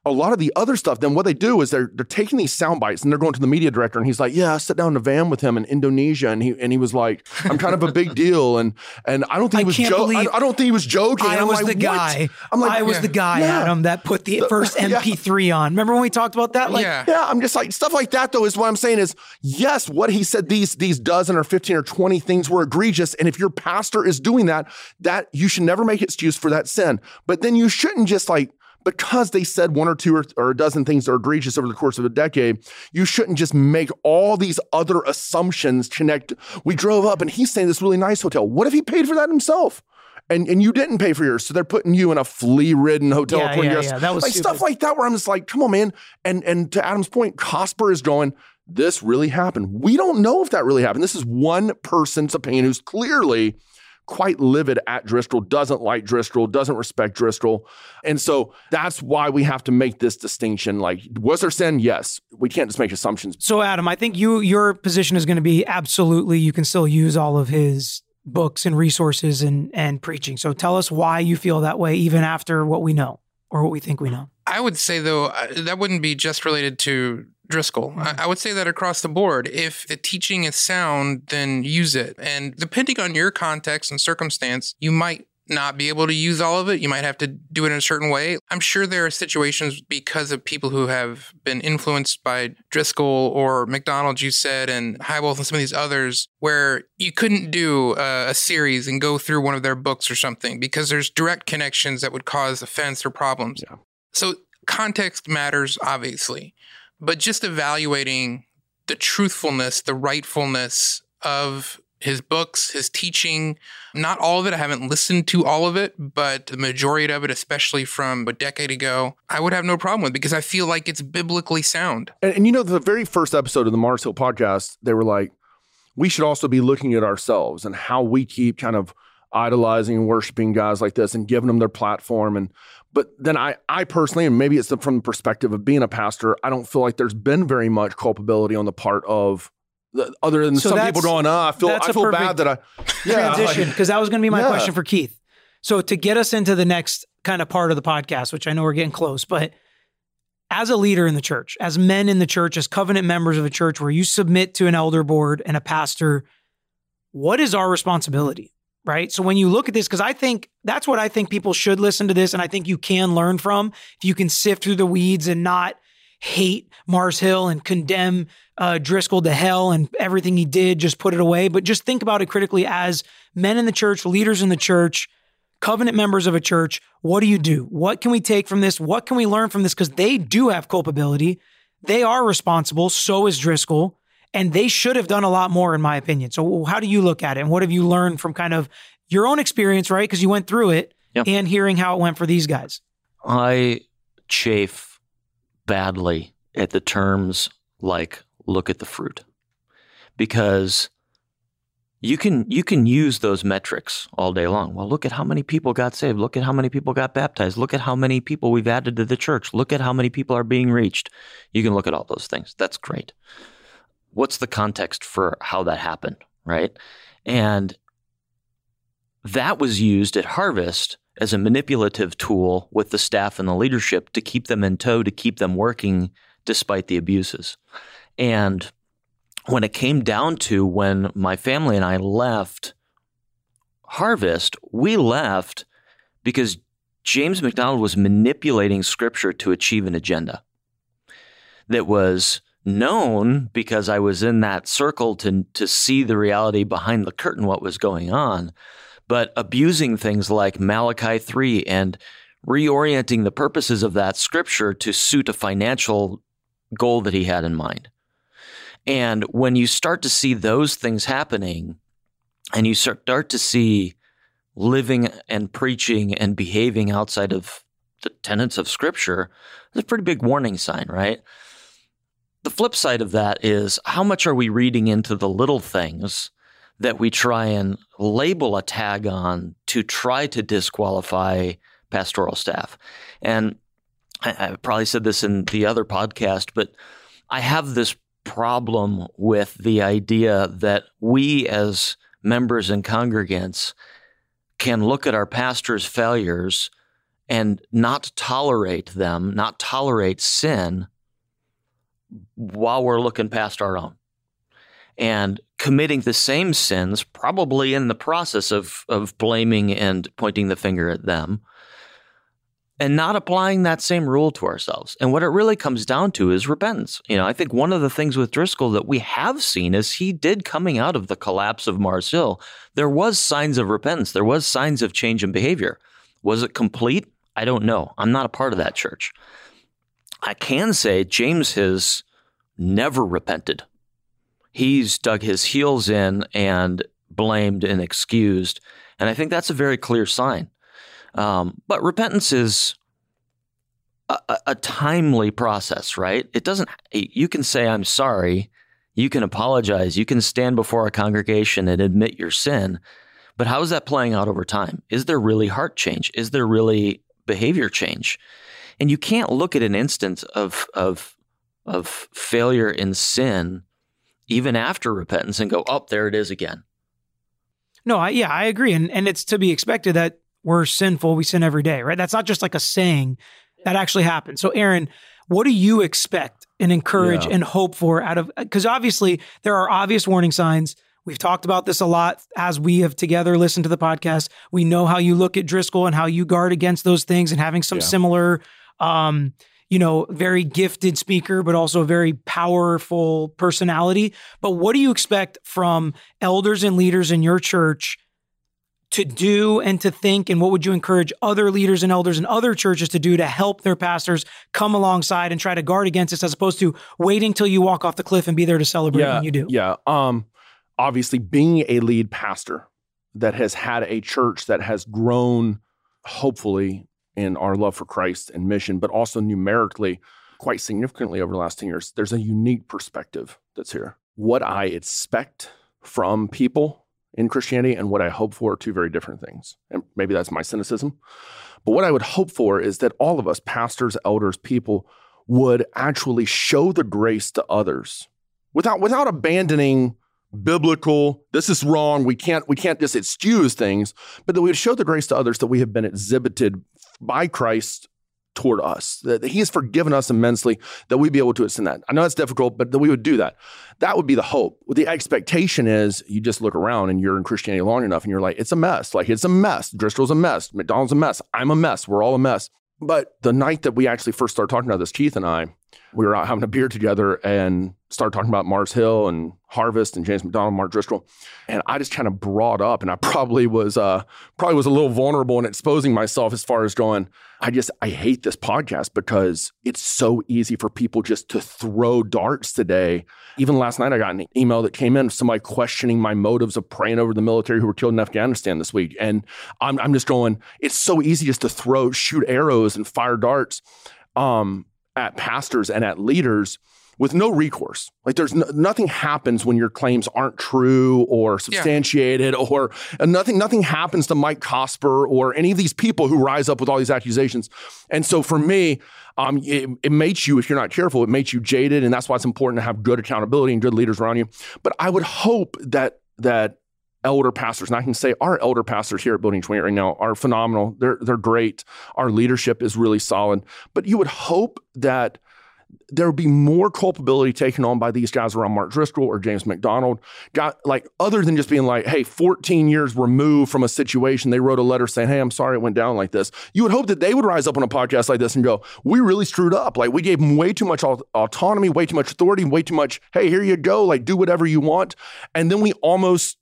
A lot of the other stuff, then what they do is they're they're taking these sound bites and they're going to the media director and he's like, "Yeah, I sat down in a van with him in Indonesia and he and he was like, I'm kind of a big deal and and I don't think I he was joking. I, I don't think he was joking." I I'm was like, the "What?" guy. I'm like, I was yeah. the guy, Yeah. Adam, that put the first. MP3 on. Remember when we talked about that? Like, yeah. Yeah, I'm just like stuff like that though is what I'm saying is yes, what he said these these dozen or 15 or 20 things were egregious and if your pastor is doing that, that you should never make excuse for that sin. But then you shouldn't just like because they said one or two or, or a dozen things that are egregious over the course of a decade, you shouldn't just make all these other assumptions connect. We drove up and he's saying this really nice hotel. What if he paid for that himself? And, and you didn't pay for yours, so they're putting you in a flea-ridden hotel. Yeah, yeah, yeah, that was like stuff like that. Where I'm just like, come on, man. And and to Adam's point, Cosper is going. This really happened. We don't know if that really happened. This is one person's opinion who's clearly quite livid at Driscoll, doesn't like Driscoll, doesn't respect Driscoll. And so that's why we have to make this distinction. Like, was there sin? Yes. We can't just make assumptions. so Adam, I think you your position is going to be absolutely you can still use all of his books and resources and and preaching. So tell us why you feel that way even after what we know or what we think we know. I would say though uh, that wouldn't be just related to Driscoll. I, mm-hmm. I would say that across the board, if the teaching is sound, then use it. And depending on your context and circumstance, you might not be able to use all of it. You might have to do it in a certain way. I'm sure there are situations because of people who have been influenced by Driscoll or MacDonald, you said, and Hybels and some of these others, where you couldn't do a, a series and go through one of their books or something because there's direct connections that would cause offense or problems. Yeah. So context matters, obviously, but just evaluating the truthfulness, the rightfulness of his books, his teaching, not all of it. I haven't listened to all of it, but the majority of it, especially from a decade ago, I would have no problem with because I feel like it's biblically sound. And, and you know, the very first episode of the Mars Hill podcast, they were like, we should also be looking at ourselves and how we keep kind of idolizing and worshiping guys like this and giving them their platform. And but then I, I personally, and maybe it's the, from the perspective of being a pastor, I don't feel like there's been very much culpability on the part of the, other than So some people going, oh, I feel I feel bad that I yeah, transition because that was going to be my Yeah. question for Keith. So to get us into the next kind of part of the podcast, which I know we're getting close, but as a leader in the church, as men in the church, as covenant members of a church where you submit to an elder board and a pastor, what is our responsibility? Right. So when you look at this, because I think that's what I think people should listen to this. And I think you can learn from if you can sift through the weeds and not hate Mars Hill and condemn uh, Driscoll to hell and everything he did, just put it away. But just think about it critically as men in the church, leaders in the church, covenant members of a church. What do you do? What can we take from this? What can we learn from this? Because they do have culpability. They are responsible. So is Driscoll and they should have done a lot more, in my opinion. So, how do you look at it? And what have you learned from kind of your own experience, right? Because you went through it and hearing how it went for these guys. I chafe badly at the terms like look at the fruit because you can you can use those metrics all day long. Well, look at how many people got saved. Look at how many people got baptized. Look at how many people we've added to the church. Look at how many people are being reached. You can look at all those things. That's great. What's the context for how that happened, right? And that was used at Harvest as a manipulative tool with the staff and the leadership to keep them in tow, to keep them working despite the abuses. And when it came down to when my family and I left Harvest, we left because James MacDonald was manipulating scripture to achieve an agenda that was known because I was in that circle to, to see the reality behind the curtain, what was going on but abusing things like Malachi 3 and reorienting the purposes of that scripture to suit a financial goal that he had in mind. And when you start to see those things happening and you start to see living and preaching and behaving outside of the tenets of scripture, it's a pretty big warning sign, right? The flip side of that is how much are we reading into the little things that we try and label a tag on to try to disqualify pastoral staff. And I, I probably said this in the other podcast, but I have this problem with the idea that we as members and congregants can look at our pastor's failures and not tolerate them, not tolerate sin while we're looking past our own and committing the same sins, probably in the process of, of blaming and pointing the finger at them, and not applying that same rule to ourselves. And what it really comes down to is repentance. You know, I think one of the things with Driscoll that we have seen is he did coming out of the collapse of Mars Hill, there was signs of repentance. There was signs of change in behavior. Was it complete? I don't know. I'm not a part of that church. I can say James has never repented he's dug his heels in and blamed and excused. And I think that's a very clear sign. Um, but repentance is a, a, timely process, right? It doesn't, you can say, I'm sorry. You can apologize. You can stand before a congregation and admit your sin. But how is that playing out over time? Is there really heart change? Is there really behavior change? And you can't look at an instance of, of, of failure in sin even after repentance and go, oh, there it is again. No, I, yeah, I agree. And, and it's to be expected that we're sinful. We sin every day, right? That's not just like a saying that actually happens. So, Aaron, what do you expect and encourage Yeah. and hope for out of, because obviously there are obvious warning signs. We've talked about this a lot as we have together listened to the podcast. We know how you look at Driscoll and how you guard against those things and having some Yeah. similar, um, you know, very gifted speaker, but also a very powerful personality. But what do you expect from elders and leaders in your church to do and to think? And what would you encourage other leaders and elders in other churches to do to help their pastors come alongside and try to guard against this as opposed to waiting till you walk off the cliff and be there to celebrate yeah, when you do? Yeah. Um, obviously, being a lead pastor that has had a church that has grown, hopefully, in our love for Christ and mission, but also numerically quite significantly over the last 10 years, there's a unique perspective that's here. What I expect from people in Christianity and what I hope for are two very different things. And maybe that's my cynicism. But what I would hope for is that all of us, pastors, elders, people, would actually show the grace to others without without abandoning biblical this is wrong we can't we can't just excuse things but that we would show the grace to others that we have been exhibited by christ toward us, that He has forgiven us immensely, that we'd be able to extend that. I know it's difficult, but that we would do that. That would be the hope. The expectation is you just look around and you're in Christianity long enough and you're like, it's a mess. Like, it's a mess. Driscoll's a mess. MacDonald's a mess. I'm a mess. We're all a mess. But the night that we actually first started talking about this, Keith and I, we were out having a beer together and started talking about Mars Hill and Harvest and James MacDonald, Mark Driscoll, and I just kind of brought up, and I probably was uh, probably was a little vulnerable in exposing myself as far as going. I just I hate this podcast because it's so easy for people just to throw darts today. Even last night, I got an email that came in somebody questioning my motives of praying over the military who were killed in Afghanistan this week, and I'm I'm just going. It's so easy just to throw shoot arrows and fire darts. Um, at pastors and at leaders with no recourse. Like there's no, nothing happens when your claims aren't true or substantiated yeah. or nothing nothing happens to Mike Cosper or any of these people who rise up with all these accusations. And so for me, um, it, it makes you, if you're not careful, it makes you jaded, and that's why it's important to have good accountability and good leaders around you. But I would hope that that elder pastors, and I can say our elder pastors here at Building 28 right now are phenomenal. They're they're great. Our leadership is really solid. But you would hope that there would be more culpability taken on by these guys around Mark Driscoll or James MacDonald. Got like other than just being like, hey, 14 years removed from a situation, they wrote a letter saying, Hey, I'm sorry it went down like this. You would hope that they would rise up on a podcast like this and go, We really screwed up. Like we gave them way too much autonomy, way too much authority, way too much, hey, here you go, like do whatever you want. And then we almost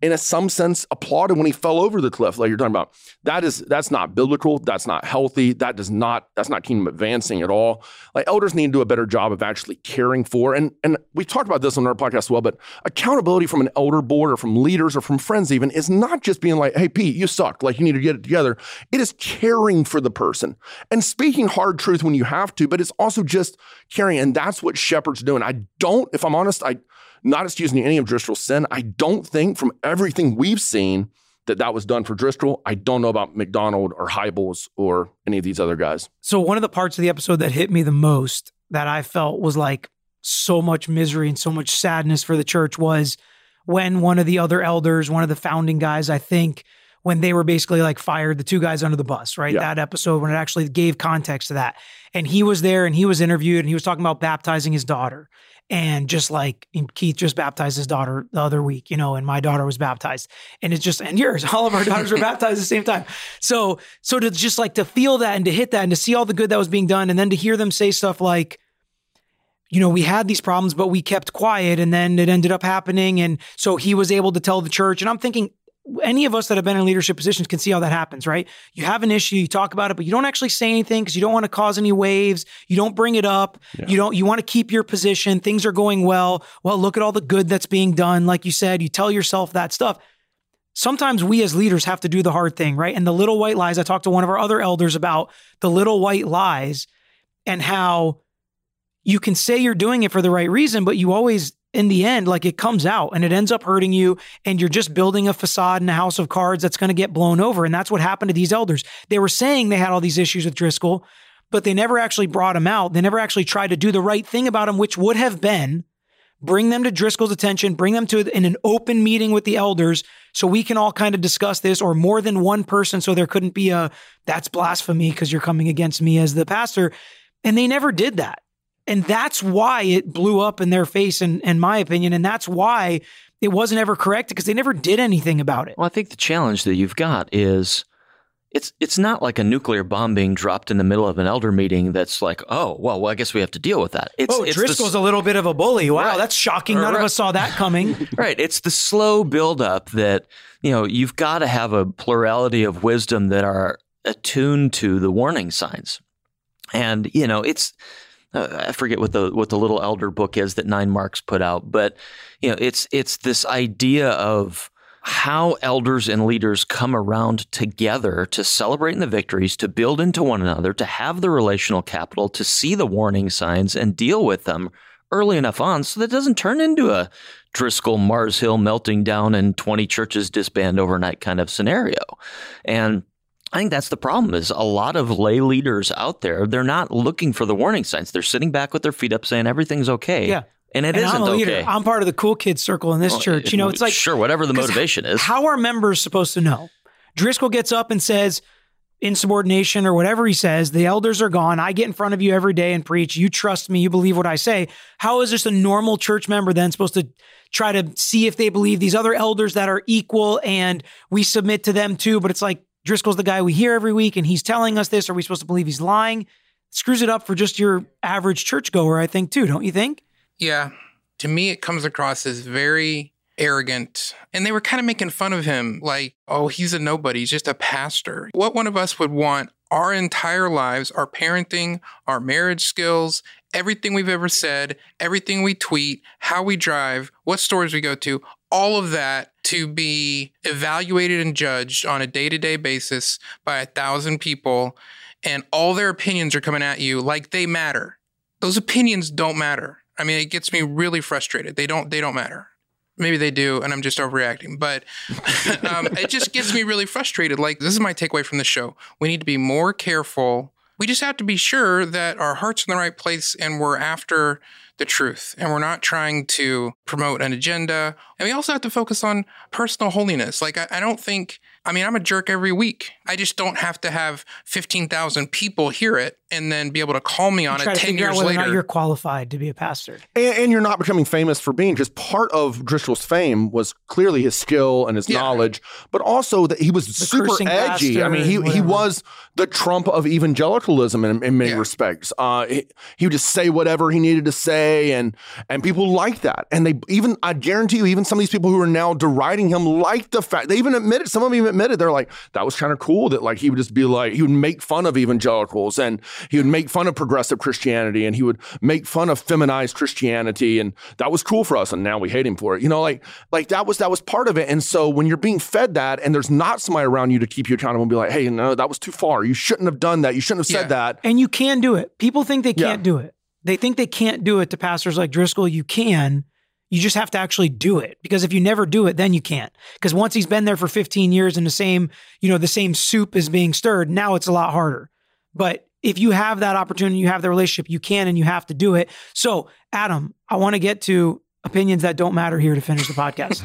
in a, some sense applauded when he fell over the cliff like you're talking about. That is that's not biblical. That's not healthy. That does not that's not kingdom advancing at all. Like elders need to do a better job of actually caring for and and we've talked about this on our podcast as well but accountability from an elder board or from leaders or from friends even is not just being like hey pete you sucked. Like you need to get it together. It is caring for the person and speaking hard truth when you have to but it's also just caring and that's what shepherds do. And i don't if i'm honest i not excusing any of Driscoll's sin. I don't think from everything we've seen that that was done for Driscoll. I don't know about MacDonald or Hybels or any of these other guys. So one of the parts of the episode that hit me the most that I felt was like so much misery and so much sadness for the church was when one of the other elders, one of the founding guys, I think, when they were basically like fired the two guys under the bus, right? Yeah. That episode when it actually gave context to that. And he was there and he was interviewed and he was talking about baptizing his daughter and just like Keith just baptized his daughter the other week, you know, and my daughter was baptized, and it's just and yours, all of our daughters were baptized at the same time. So, so to just like to feel that and to hit that and to see all the good that was being done, and then to hear them say stuff like, you know, we had these problems, but we kept quiet, and then it ended up happening, and so he was able to tell the church, and I'm thinking, any of us that have been in leadership positions can see how that happens, right? You have an issue, you talk about it, but you don't actually say anything because you don't want to cause any waves. You don't bring it up. Yeah. You don't, you want to keep your position. Things are going well. Well, look at all the good that's being done. Like you said, you tell yourself that stuff. Sometimes we as leaders have to do the hard thing, right? And the little white lies, I talked to one of our other elders about the little white lies and how you can say you're doing it for the right reason, but you always in the end, like it comes out and it ends up hurting you, and you're just building a facade in a house of cards that's going to get blown over. And that's what happened to these elders. They were saying they had all these issues with Driscoll, but they never actually brought him out. They never actually tried to do the right thing about him, which would have been bring them to Driscoll's attention, bring them to in an open meeting with the elders so we can all kind of discuss this or more than one person so there couldn't be a that's blasphemy because you're coming against me as the pastor. And they never did that. And that's why it blew up in their face, in, in my opinion. And that's why it wasn't ever corrected because they never did anything about it. Well, I think the challenge that you've got is it's it's not like a nuclear bomb being dropped in the middle of an elder meeting that's like, oh, well, well I guess we have to deal with that. It's, oh, it's Driscoll's the, a little bit of a bully. Wow, right. that's shocking. None right. of us saw that coming. right. It's the slow buildup that, you know, you've got to have a plurality of wisdom that are attuned to the warning signs. And, you know, it's uh, I forget what the what the little elder book is that Nine Marks put out, but you know, it's it's this idea of how elders and leaders come around together to celebrate in the victories, to build into one another, to have the relational capital, to see the warning signs and deal with them early enough on so that it doesn't turn into a Driscoll Mars Hill melting down and 20 churches disband overnight kind of scenario. And I think that's the problem is a lot of lay leaders out there, they're not looking for the warning signs. They're sitting back with their feet up saying everything's okay. Yeah. And it not I'm a leader. okay. I'm part of the cool kids circle in this well, church. You know, it's like sure, whatever the motivation is. How are members supposed to know? Driscoll gets up and says, insubordination or whatever he says. The elders are gone. I get in front of you every day and preach. You trust me. You believe what I say. How is just a normal church member then supposed to try to see if they believe these other elders that are equal and we submit to them too? But it's like Driscoll's the guy we hear every week and he's telling us this. Are we supposed to believe he's lying? screws it up for just your average churchgoer, I think, too, don't you think? Yeah. To me, it comes across as very arrogant. And they were kind of making fun of him like, oh, he's a nobody. He's just a pastor. What one of us would want our entire lives, our parenting, our marriage skills, everything we've ever said, everything we tweet, how we drive, what stores we go to, all of that to be evaluated and judged on a day to day basis by a thousand people. And all their opinions are coming at you like they matter. Those opinions don't matter. I mean, it gets me really frustrated. They don't. They don't matter. Maybe they do, and I'm just overreacting. But um, it just gets me really frustrated. Like this is my takeaway from the show. We need to be more careful. We just have to be sure that our heart's in the right place, and we're after the truth, and we're not trying to promote an agenda. And we also have to focus on personal holiness. Like I, I don't think I mean, I'm a jerk every week. I just don't have to have 15,000 people hear it and then be able to call me on it 10 years whether later. Or not you're qualified to be a pastor. And, and, you're not becoming famous for being, because part of Driscoll's fame was clearly his skill and his yeah. knowledge, but also that he was the super edgy. I mean, he, he was the Trump of evangelicalism in, in many yeah. respects. Uh, he, he, would just say whatever he needed to say, and and people liked that. And they even, I guarantee you, even some of these people who are now deriding him liked the fact, they even admitted, some of them even admitted, they're like, that was kind of cool that like he would just be like, he would make fun of evangelicals and he would make fun of progressive Christianity and he would make fun of feminized Christianity. And that was cool for us. And now we hate him for it. You know, like, like that was, that was part of it. And so when you're being fed that and there's not somebody around you to keep you accountable and be like, hey, no, that was too far. You shouldn't have done that. You shouldn't have said yeah. that. And you can do it. People think they can't yeah. do it. They think they can't do it to pastors like Driscoll. You can. You just have to actually do it because if you never do it, then you can't. Because once he's been there for 15 years and the same, you know, the same soup is being stirred, now it's a lot harder. But if you have that opportunity, you have the relationship, you can and you have to do it. So, Adam, I want to get to opinions that don't matter here to finish the podcast,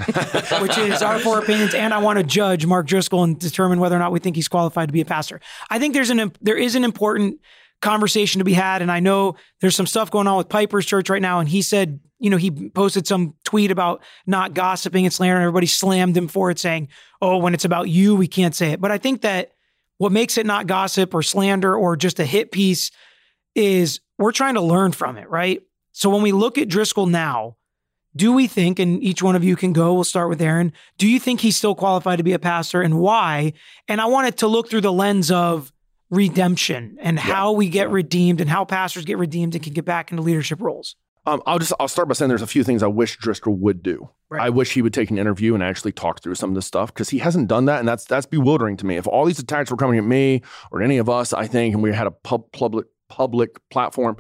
which is our four opinions. And I want to judge Mark Driscoll and determine whether or not we think he's qualified to be a pastor. I think there's an there is an important conversation to be had, and I know there's some stuff going on with Piper's Church right now, and he said you know, he posted some tweet about not gossiping and slandering. And everybody slammed him for it, saying, oh, when it's about you, we can't say it. But I think that what makes it not gossip or slander or just a hit piece is we're trying to learn from it, right? So when we look at Driscoll now, do we think, and each one of you can go, we'll start with Aaron, do you think he's still qualified to be a pastor and why? And I wanted to look through the lens of redemption and yeah. how we get redeemed and how pastors get redeemed and can get back into leadership roles. Um, I'll just I'll start by saying there's a few things I wish Driscoll would do. Right. I wish he would take an interview and actually talk through some of this stuff because he hasn't done that, and that's that's bewildering to me. If all these attacks were coming at me or any of us, I think, and we had a pub, public public platform,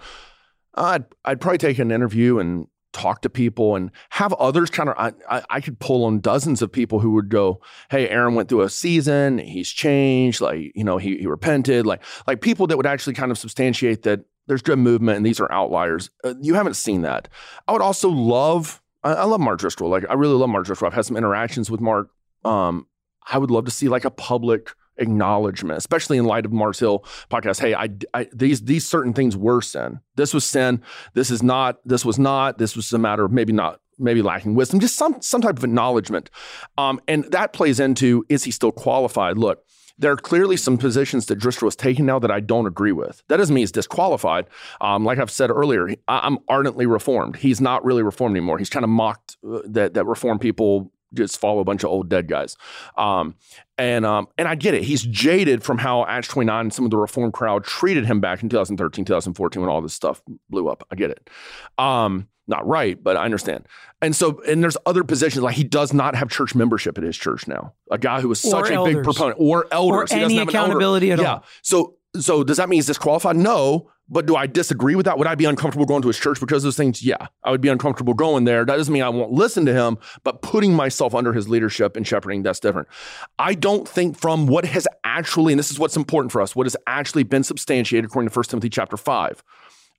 I'd I'd probably take an interview and talk to people and have others kind of I, I, I could pull on dozens of people who would go hey aaron went through a season he's changed like you know he, he repented like like people that would actually kind of substantiate that there's good movement and these are outliers. Uh, you haven't seen that. I would also love, I, I, love Mark Driscoll. Like, I really love Mark Driscoll. I've had some interactions with Mark. Um, I would love to see like a public acknowledgement, especially in light of Mars Hill podcast. Hey, I, I, these these certain things were sin. This was sin. This is not. This was not. This was a matter of maybe not maybe lacking wisdom. Just some some type of acknowledgement, um, and that plays into is he still qualified? Look, there are clearly some positions that Driscoll is taking now that I don't agree with. That doesn't mean he's disqualified. Um, like I've said earlier, I'm ardently reformed. He's not really reformed anymore. He's kind of mocked uh, that that reformed people just follow a bunch of old dead guys. Um, and um, and I get it. He's jaded from how Acts 29 and some of the reform crowd treated him back in 2013, 2014 when all this stuff blew up. I get it. Um, not right, but I understand. And so, and there's other positions like he does not have church membership at his church now. A guy who is such a big proponent, or elders, or any accountability at yeah. all. So, so does that mean he's disqualified? No. But do I disagree with that? Would I be uncomfortable going to his church because of those things? Yeah, I would be uncomfortable going there. That doesn't mean I won't listen to him, but putting myself under his leadership and shepherding, that's different. I don't think from what has actually, and this is what's important for us, what has actually been substantiated according to 1 Timothy chapter 5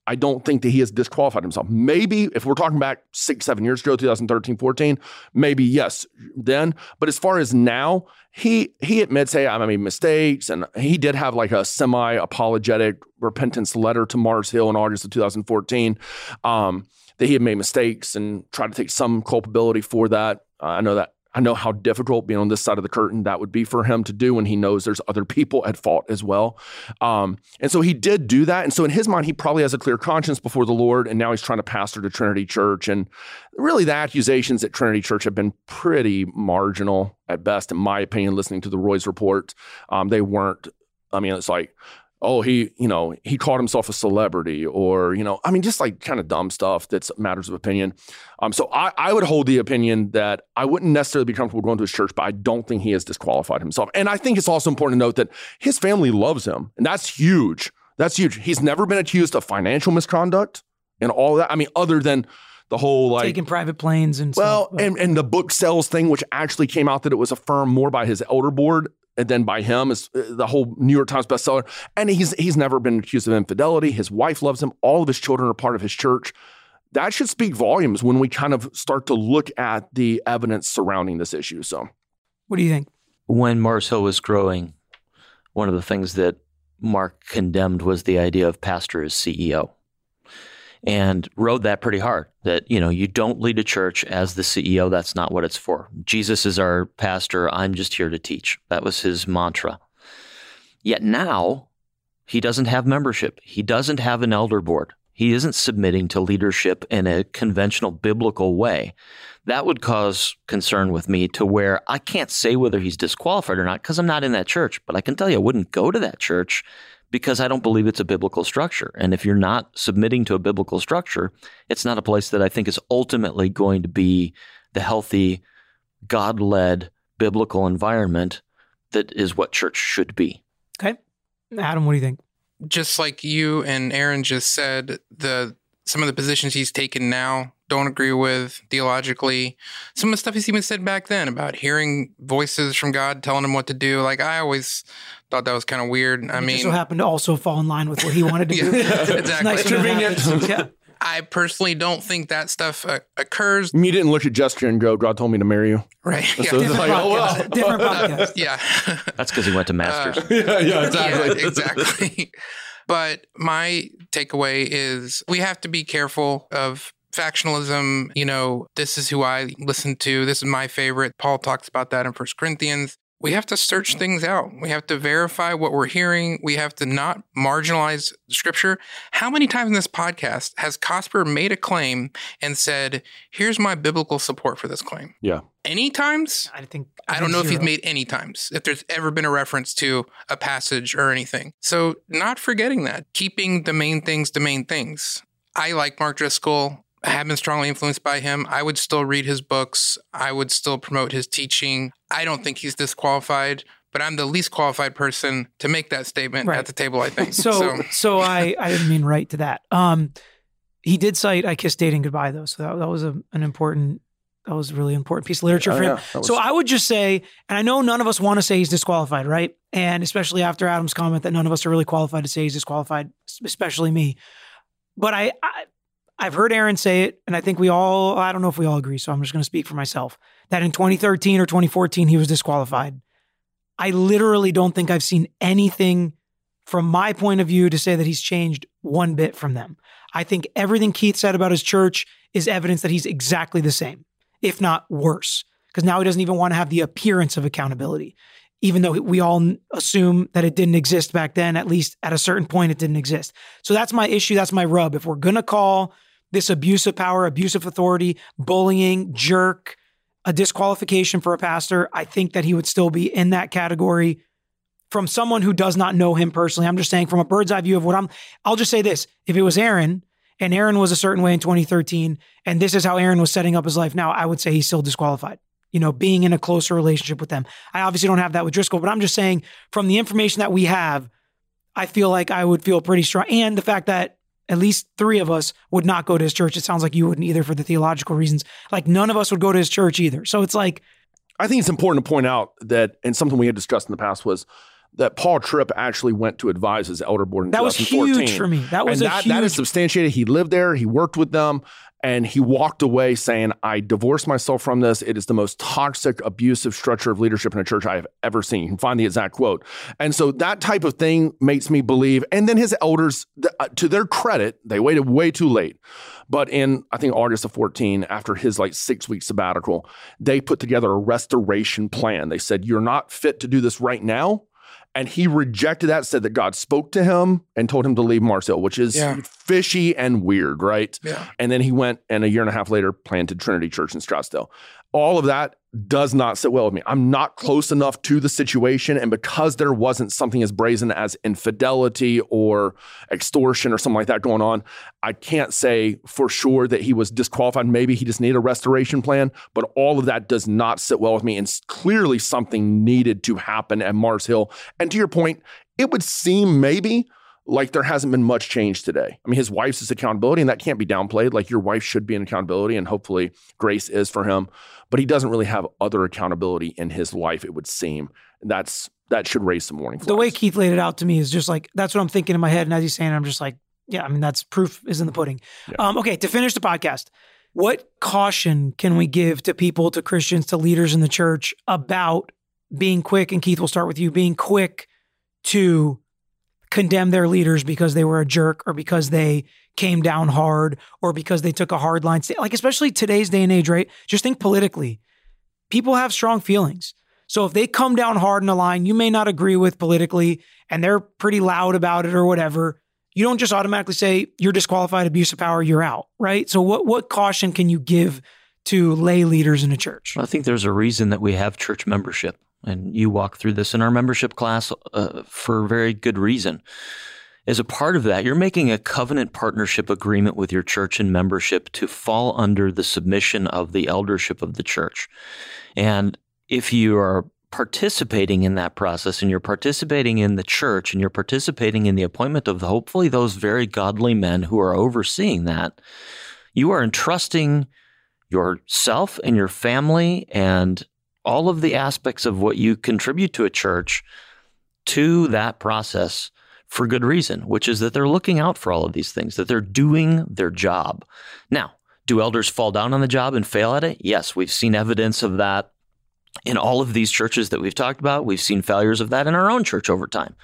I don't think that he has disqualified himself. Maybe if we're talking back six, seven years ago, 2013, 14, maybe yes, then. But as far as now, he he admits, hey, I made mistakes, and he did have like a semi-apologetic repentance letter to Mars Hill in August of 2014. Um, that he had made mistakes and tried to take some culpability for that. Uh, I know that I know how difficult being on this side of the curtain that would be for him to do when he knows there's other people at fault as well. Um, and so he did do that. And so in his mind, he probably has a clear conscience before the Lord. And now he's trying to pastor to Trinity Church. And really, the accusations at Trinity Church have been pretty marginal at best, in my opinion, listening to the Roys report. Um, they weren't, I mean, it's like, oh, he, you know, he called himself a celebrity or, you know, I mean, just like kind of dumb stuff that's matters of opinion. Um, so I, I would hold the opinion that I wouldn't necessarily be comfortable going to his church, but I don't think he has disqualified himself. And I think it's also important to note that his family loves him, and that's huge. That's huge. He's never been accused of financial misconduct and all that. I mean, other than the whole like taking private planes and well, stuff. and and the book sales thing, which actually came out that it was affirmed more by his elder board and then by him is uh, the whole New York Times bestseller. And he's he's never been accused of infidelity. His wife loves him. All of his children are part of his church. That should speak volumes when we kind of start to look at the evidence surrounding this issue. So, what do you think? When Mars Hill was growing, one of the things that Mark condemned was the idea of pastor as CEO and rode that pretty hard that you know you don't lead a church as the CEO that's not what it's for. Jesus is our pastor. I'm just here to teach. That was his mantra. Yet now he doesn't have membership. He doesn't have an elder board he isn't submitting to leadership in a conventional biblical way that would cause concern with me to where I can't say whether he's disqualified or not because I'm not in that church but I can tell you I wouldn't go to that church because I don't believe it's a biblical structure. And if you're not submitting to a biblical structure, it's not a place that I think is ultimately going to be the healthy, God led biblical environment that is what church should be. Okay. Adam, what do you think? Just like you and Aaron just said, the some of the positions he's taken now don't agree with theologically. Some of the stuff he's even said back then about hearing voices from God telling him what to do. Like I always thought that was kind of weird. I It mean, just so happened to also fall in line with what he wanted to do. Yeah, It's exactly. nice when that happens. Yeah. I personally don't think that stuff uh, occurs. you didn't look at Jessica and go, God told me to marry you. Right. Yeah. it's Different like, oh, well. Different podcast. yeah. That's because he went to Masters. yeah, yeah, Yeah, exactly. but my takeaway is we have to be careful of factionalism. You know, this is who I listen to. This is my favorite. Paul talks about that in First Corinthians. We have to search things out. We have to verify what we're hearing. We have to not marginalize scripture. How many times in this podcast has Cosper made a claim and said, here's my biblical support for this claim? Yeah. Any times? I think I don't know if he's made any times, if there's ever been a reference to a passage or anything. So, not forgetting that, keeping the main things the main things. I like Mark Driscoll. I have been strongly influenced by him. I would still read his books. I would still promote his teaching. I don't think he's disqualified, but I'm the least qualified person to make that statement Right. at the table, I think. So, so, so I, I didn't mean right to that. Um, he did cite "I Kissed Dating Goodbye" though, so that, that was a, an important, that was a really important piece of literature Oh, for him. yeah, was- So I would just say, and I know none of us want to say he's disqualified, right? And especially after Adam's comment that none of us are really qualified to say he's disqualified, especially me. But I, I I've heard Aaron say it, and I think we all, I don't know if we all agree, so I'm just going to speak for myself, that in 2013 or 2014, he was disqualified. I literally don't think I've seen anything from my point of view to say that he's changed one bit from them. I think everything Keith said about his church is evidence that he's exactly the same, if not worse, because now he doesn't even want to have the appearance of accountability. Even though we all assume that it didn't exist back then, at least at a certain point, it didn't exist. So that's my issue. That's my rub. If we're going to call this abuse of power, abuse of authority, bullying, jerk, a disqualification for a pastor, I think that he would still be in that category from someone who does not know him personally. I'm just saying from a bird's eye view of what I'm, I'll just say this. If it was Aaron and Aaron was a certain way in 2013, and this is how Aaron was setting up his life now, I would say he's still disqualified. You know, being in a closer relationship with them. I obviously don't have that with Driscoll, but I'm just saying from the information that we have, I feel like I would feel pretty strong. And the fact that at least three of us would not go to his church. It sounds like you wouldn't either for the theological reasons. Like none of us would go to his church either. So it's like, I think it's important to point out that, and something we had discussed in the past was that Paul Tripp actually went to advise his elder board in That was huge for me. That was and a that, huge. that is substantiated. He lived there. He worked with them. And he walked away saying, I divorced myself from this. It is the most toxic, abusive structure of leadership in a church I have ever seen. You can find the exact quote. And so that type of thing makes me believe. And then his elders, uh, to their credit, they waited way too late. But in, I think, August of 14, after his like six week sabbatical, they put together a restoration plan. They said, You're not fit to do this right now. And he rejected that, said that God spoke to him and told him to leave Mars Hill, which is Yeah. fishy and weird, right? Yeah. And then he went and a year and a half later planted Trinity Church in Scottsdale. All of that does not sit well with me. I'm not close enough to the situation. And because there wasn't something as brazen as infidelity or extortion or something like that going on, I can't say for sure that he was disqualified. Maybe he just needed a restoration plan, but all of that does not sit well with me. And clearly something needed to happen at Mars Hill. And to your point, it would seem maybe like there hasn't been much change today. I mean, his wife's his accountability, and that can't be downplayed. Like your wife should be an accountability, and hopefully grace is for him. But he doesn't really have other accountability in his life, it would seem. That's that should raise some warning flags. the way Keith laid it out to me is just like that's what I'm thinking in my head, and as he's saying, I'm just like, yeah, I mean, that's proof is in the pudding. Yeah. Um, okay, to finish the podcast, what caution can we give to people, to Christians, to leaders in the church about being quick? And Keith, we'll start with you. Being quick to condemn their leaders because they were a jerk or because they came down hard or because they took a hard line. Like, especially today's day and age, right? Just think politically. People have strong feelings. So if they come down hard in a line you may not agree with politically and they're pretty loud about it or whatever, you don't just automatically say you're disqualified, abuse of power, you're out, right? So what what caution can you give to lay leaders in a church? I think there's a reason that we have church membership, and you walk through this in our membership class uh, for very good reason. As a part of that, you're making a covenant partnership agreement with your church and membership to fall under the submission of the eldership of the church. And if you are participating in that process and you're participating in the church and you're participating in the appointment of hopefully those very godly men who are overseeing that, you are entrusting yourself and your family and all of the aspects of what you contribute to a church to that process for good reason, which is that they're looking out for all of these things, that they're doing their job. Now, do elders fall down on the job and fail at it? Yes, we've seen evidence of that in all of these churches that we've talked about. We've seen failures of that in our own church over time.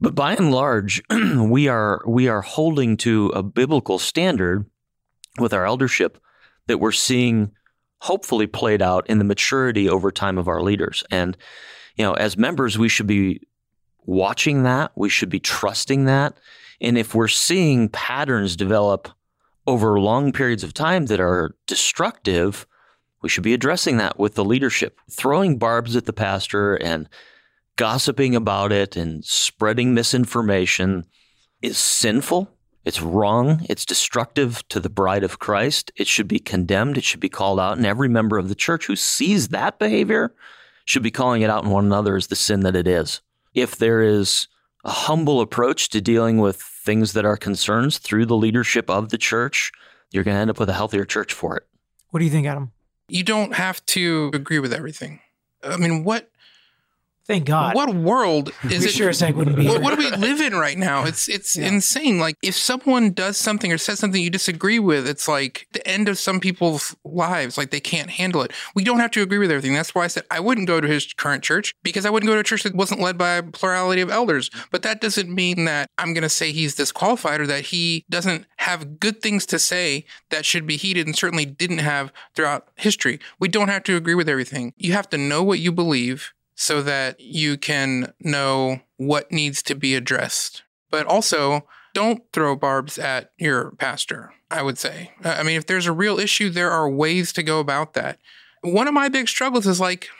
But by and large, we are we are holding to a biblical standard with our eldership that we're seeing hopefully played out in the maturity over time of our leaders. And you know, as members, we should be watching that. We should be trusting that. And if we're seeing patterns develop over long periods of time that are destructive, we should be addressing that with the leadership. Throwing barbs at the pastor and gossiping about it and spreading misinformation is sinful. It's wrong. It's destructive to the bride of Christ. It should be condemned. It should be called out. And every member of the church who sees that behavior should be calling it out in one another as the sin that it is. If there is a humble approach to dealing with things that are concerns through the leadership of the church, you're going to end up with a healthier church for it. What do you think, Adam? You don't have to agree with everything. I mean, what Thank God. what world is We it? sure as heck wouldn't be what, what do we live in right now? It's it's Yeah. insane. Like if someone does something or says something you disagree with, it's like the end of some people's lives. Like they can't handle it. We don't have to agree with everything. That's why I said I wouldn't go to his current church because I wouldn't go to a church that wasn't led by a plurality of elders. But that doesn't mean that I'm going to say he's disqualified or that he doesn't have good things to say that should be heeded and certainly didn't have throughout history. We don't have to agree with everything. You have to know what you believe so that you can know what needs to be addressed. But also, don't throw barbs at your pastor, I would say. I mean, if there's a real issue, there are ways to go about that. One of my big struggles is like,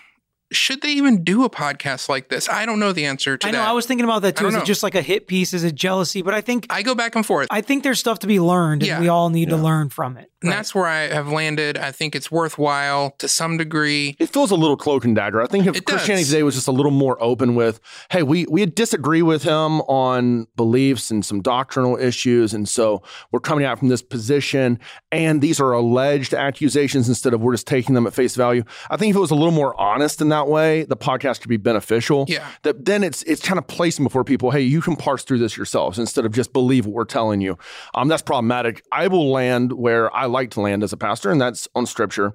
should they even do a podcast like this? I don't know the answer to that. I know. that. I was thinking about that too. don't Is it just like a hit piece? Is it jealousy? But I think I go back and forth. I think there's stuff to be learned, and we all need to learn from it. And Right. that's where I have landed. I think it's worthwhile to some degree. It feels a little cloak and dagger. I think if It does. Christianity today was just a little more open with, hey, we we disagree with him on beliefs and some doctrinal issues, and so we're coming out from this position, and these are alleged accusations instead of we're just taking them at face value. I think if it was a little more honest in that that way, the podcast could be beneficial. Yeah. That then it's it's kind of placing before people, hey, you can parse through this yourselves instead of just believe what we're telling you. Um, that's problematic. I will land where I like to land as a pastor, and that's on scripture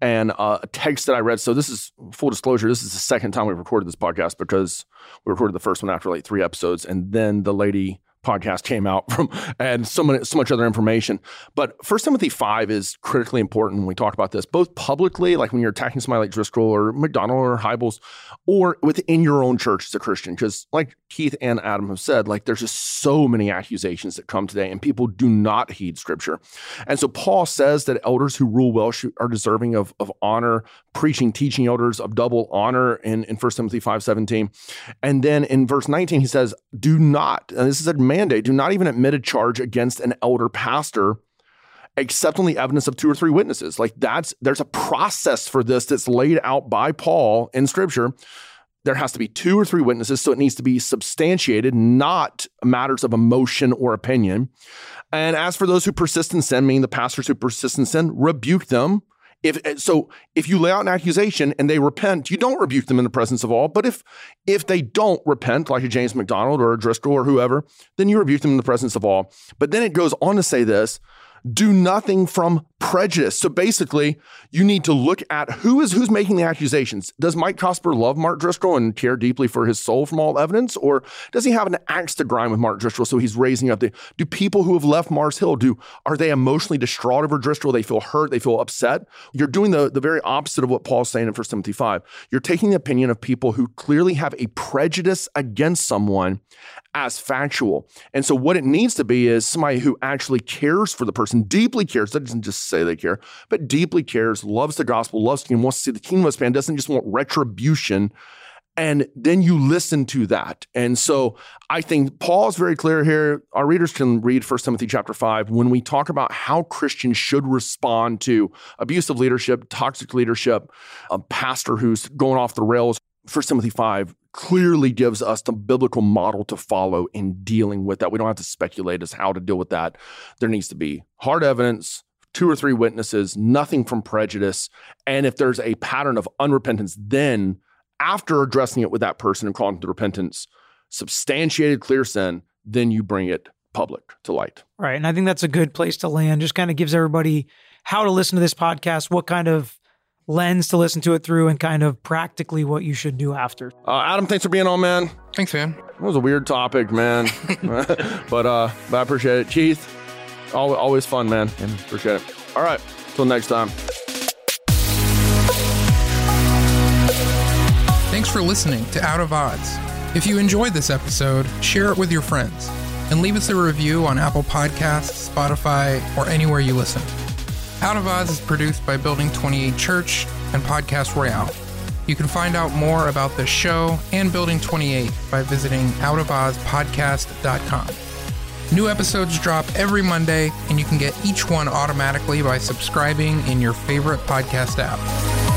and uh, a text that I read. So this is full disclosure. This is the second time we've recorded this podcast because we recorded the first one after like three episodes, and then the lady podcast came out from and so much, so much other information. But First Timothy 5 is critically important when we talk about this, both publicly, like when you're attacking somebody like Driscoll or MacDonald or Hybels, or within your own church as a Christian. Because like Keith and Adam have said, like there's just so many accusations that come today and people do not heed scripture. And so Paul says that elders who rule well are deserving of, of honor, preaching, teaching elders of double honor in, in 1 Timothy 5 17. And then in verse 19, he says, Do not, and this is a mandate, do not even admit a charge against an elder pastor except on the evidence of two or three witnesses. Like that's there's a process for this that's laid out by Paul in scripture. There has to be two or three witnesses, so it needs to be substantiated, not matters of emotion or opinion. And as for those who persist in sin, meaning the pastors who persist in sin, rebuke them if eh, so, if you lay out an accusation and they repent, you don't rebuke them in the presence of all. But if if they don't repent, like a James MacDonald or a Driscoll or whoever, then you rebuke them in the presence of all. But then it goes on to say this: do nothing from prejudice. So basically, you need to look at who is who's making the accusations. Does Mike Cosper love Mark Driscoll and care deeply for his soul from all evidence, or does he have an axe to grind with Mark Driscoll? So he's raising up the. Do people who have left Mars Hill do are they emotionally distraught over Driscoll? They feel hurt. They feel upset. You're doing the the very opposite of what Paul's saying in 1 Timothy five. You're taking the opinion of people who clearly have a prejudice against someone as factual. And so what it needs to be is somebody who actually cares for the person, deeply cares. That doesn't just say they care, but deeply cares, loves the gospel, loves the kingdom, wants to see the kingdom expand, doesn't just want retribution. And then you listen to that. And so I think Paul's very clear here. Our readers can read 1 Timothy chapter 5 when we talk about how Christians should respond to abusive leadership, toxic leadership, a pastor who's going off the rails. 1 Timothy 5 clearly gives us the biblical model to follow in dealing with that. We don't have to speculate as how to deal with that. There needs to be hard evidence, two or three witnesses, nothing from prejudice. And if there's a pattern of unrepentance, then after addressing it with that person and calling to repentance, substantiated clear sin, then you bring it public to light. Right. And I think that's a good place to land. Just kind of gives everybody how to listen to this podcast, what kind of lens to listen to it through, and kind of practically what you should do after. Uh, Adam, thanks for being on, man. Thanks, man. It was a weird topic, man. but uh, but I appreciate it. Keith, Always, always fun, man. And appreciate it. All right. Till next time. Thanks for listening to Out of Oz. If you enjoyed this episode, share it with your friends and leave us a review on Apple Podcasts, Spotify, or anywhere you listen. Out of Oz is produced by Building 28 Church and Podcast Royale. You can find out more about the show and Building 28 by visiting outofozpodcast.com. New episodes drop every Monday, and you can get each one automatically by subscribing in your favorite podcast app.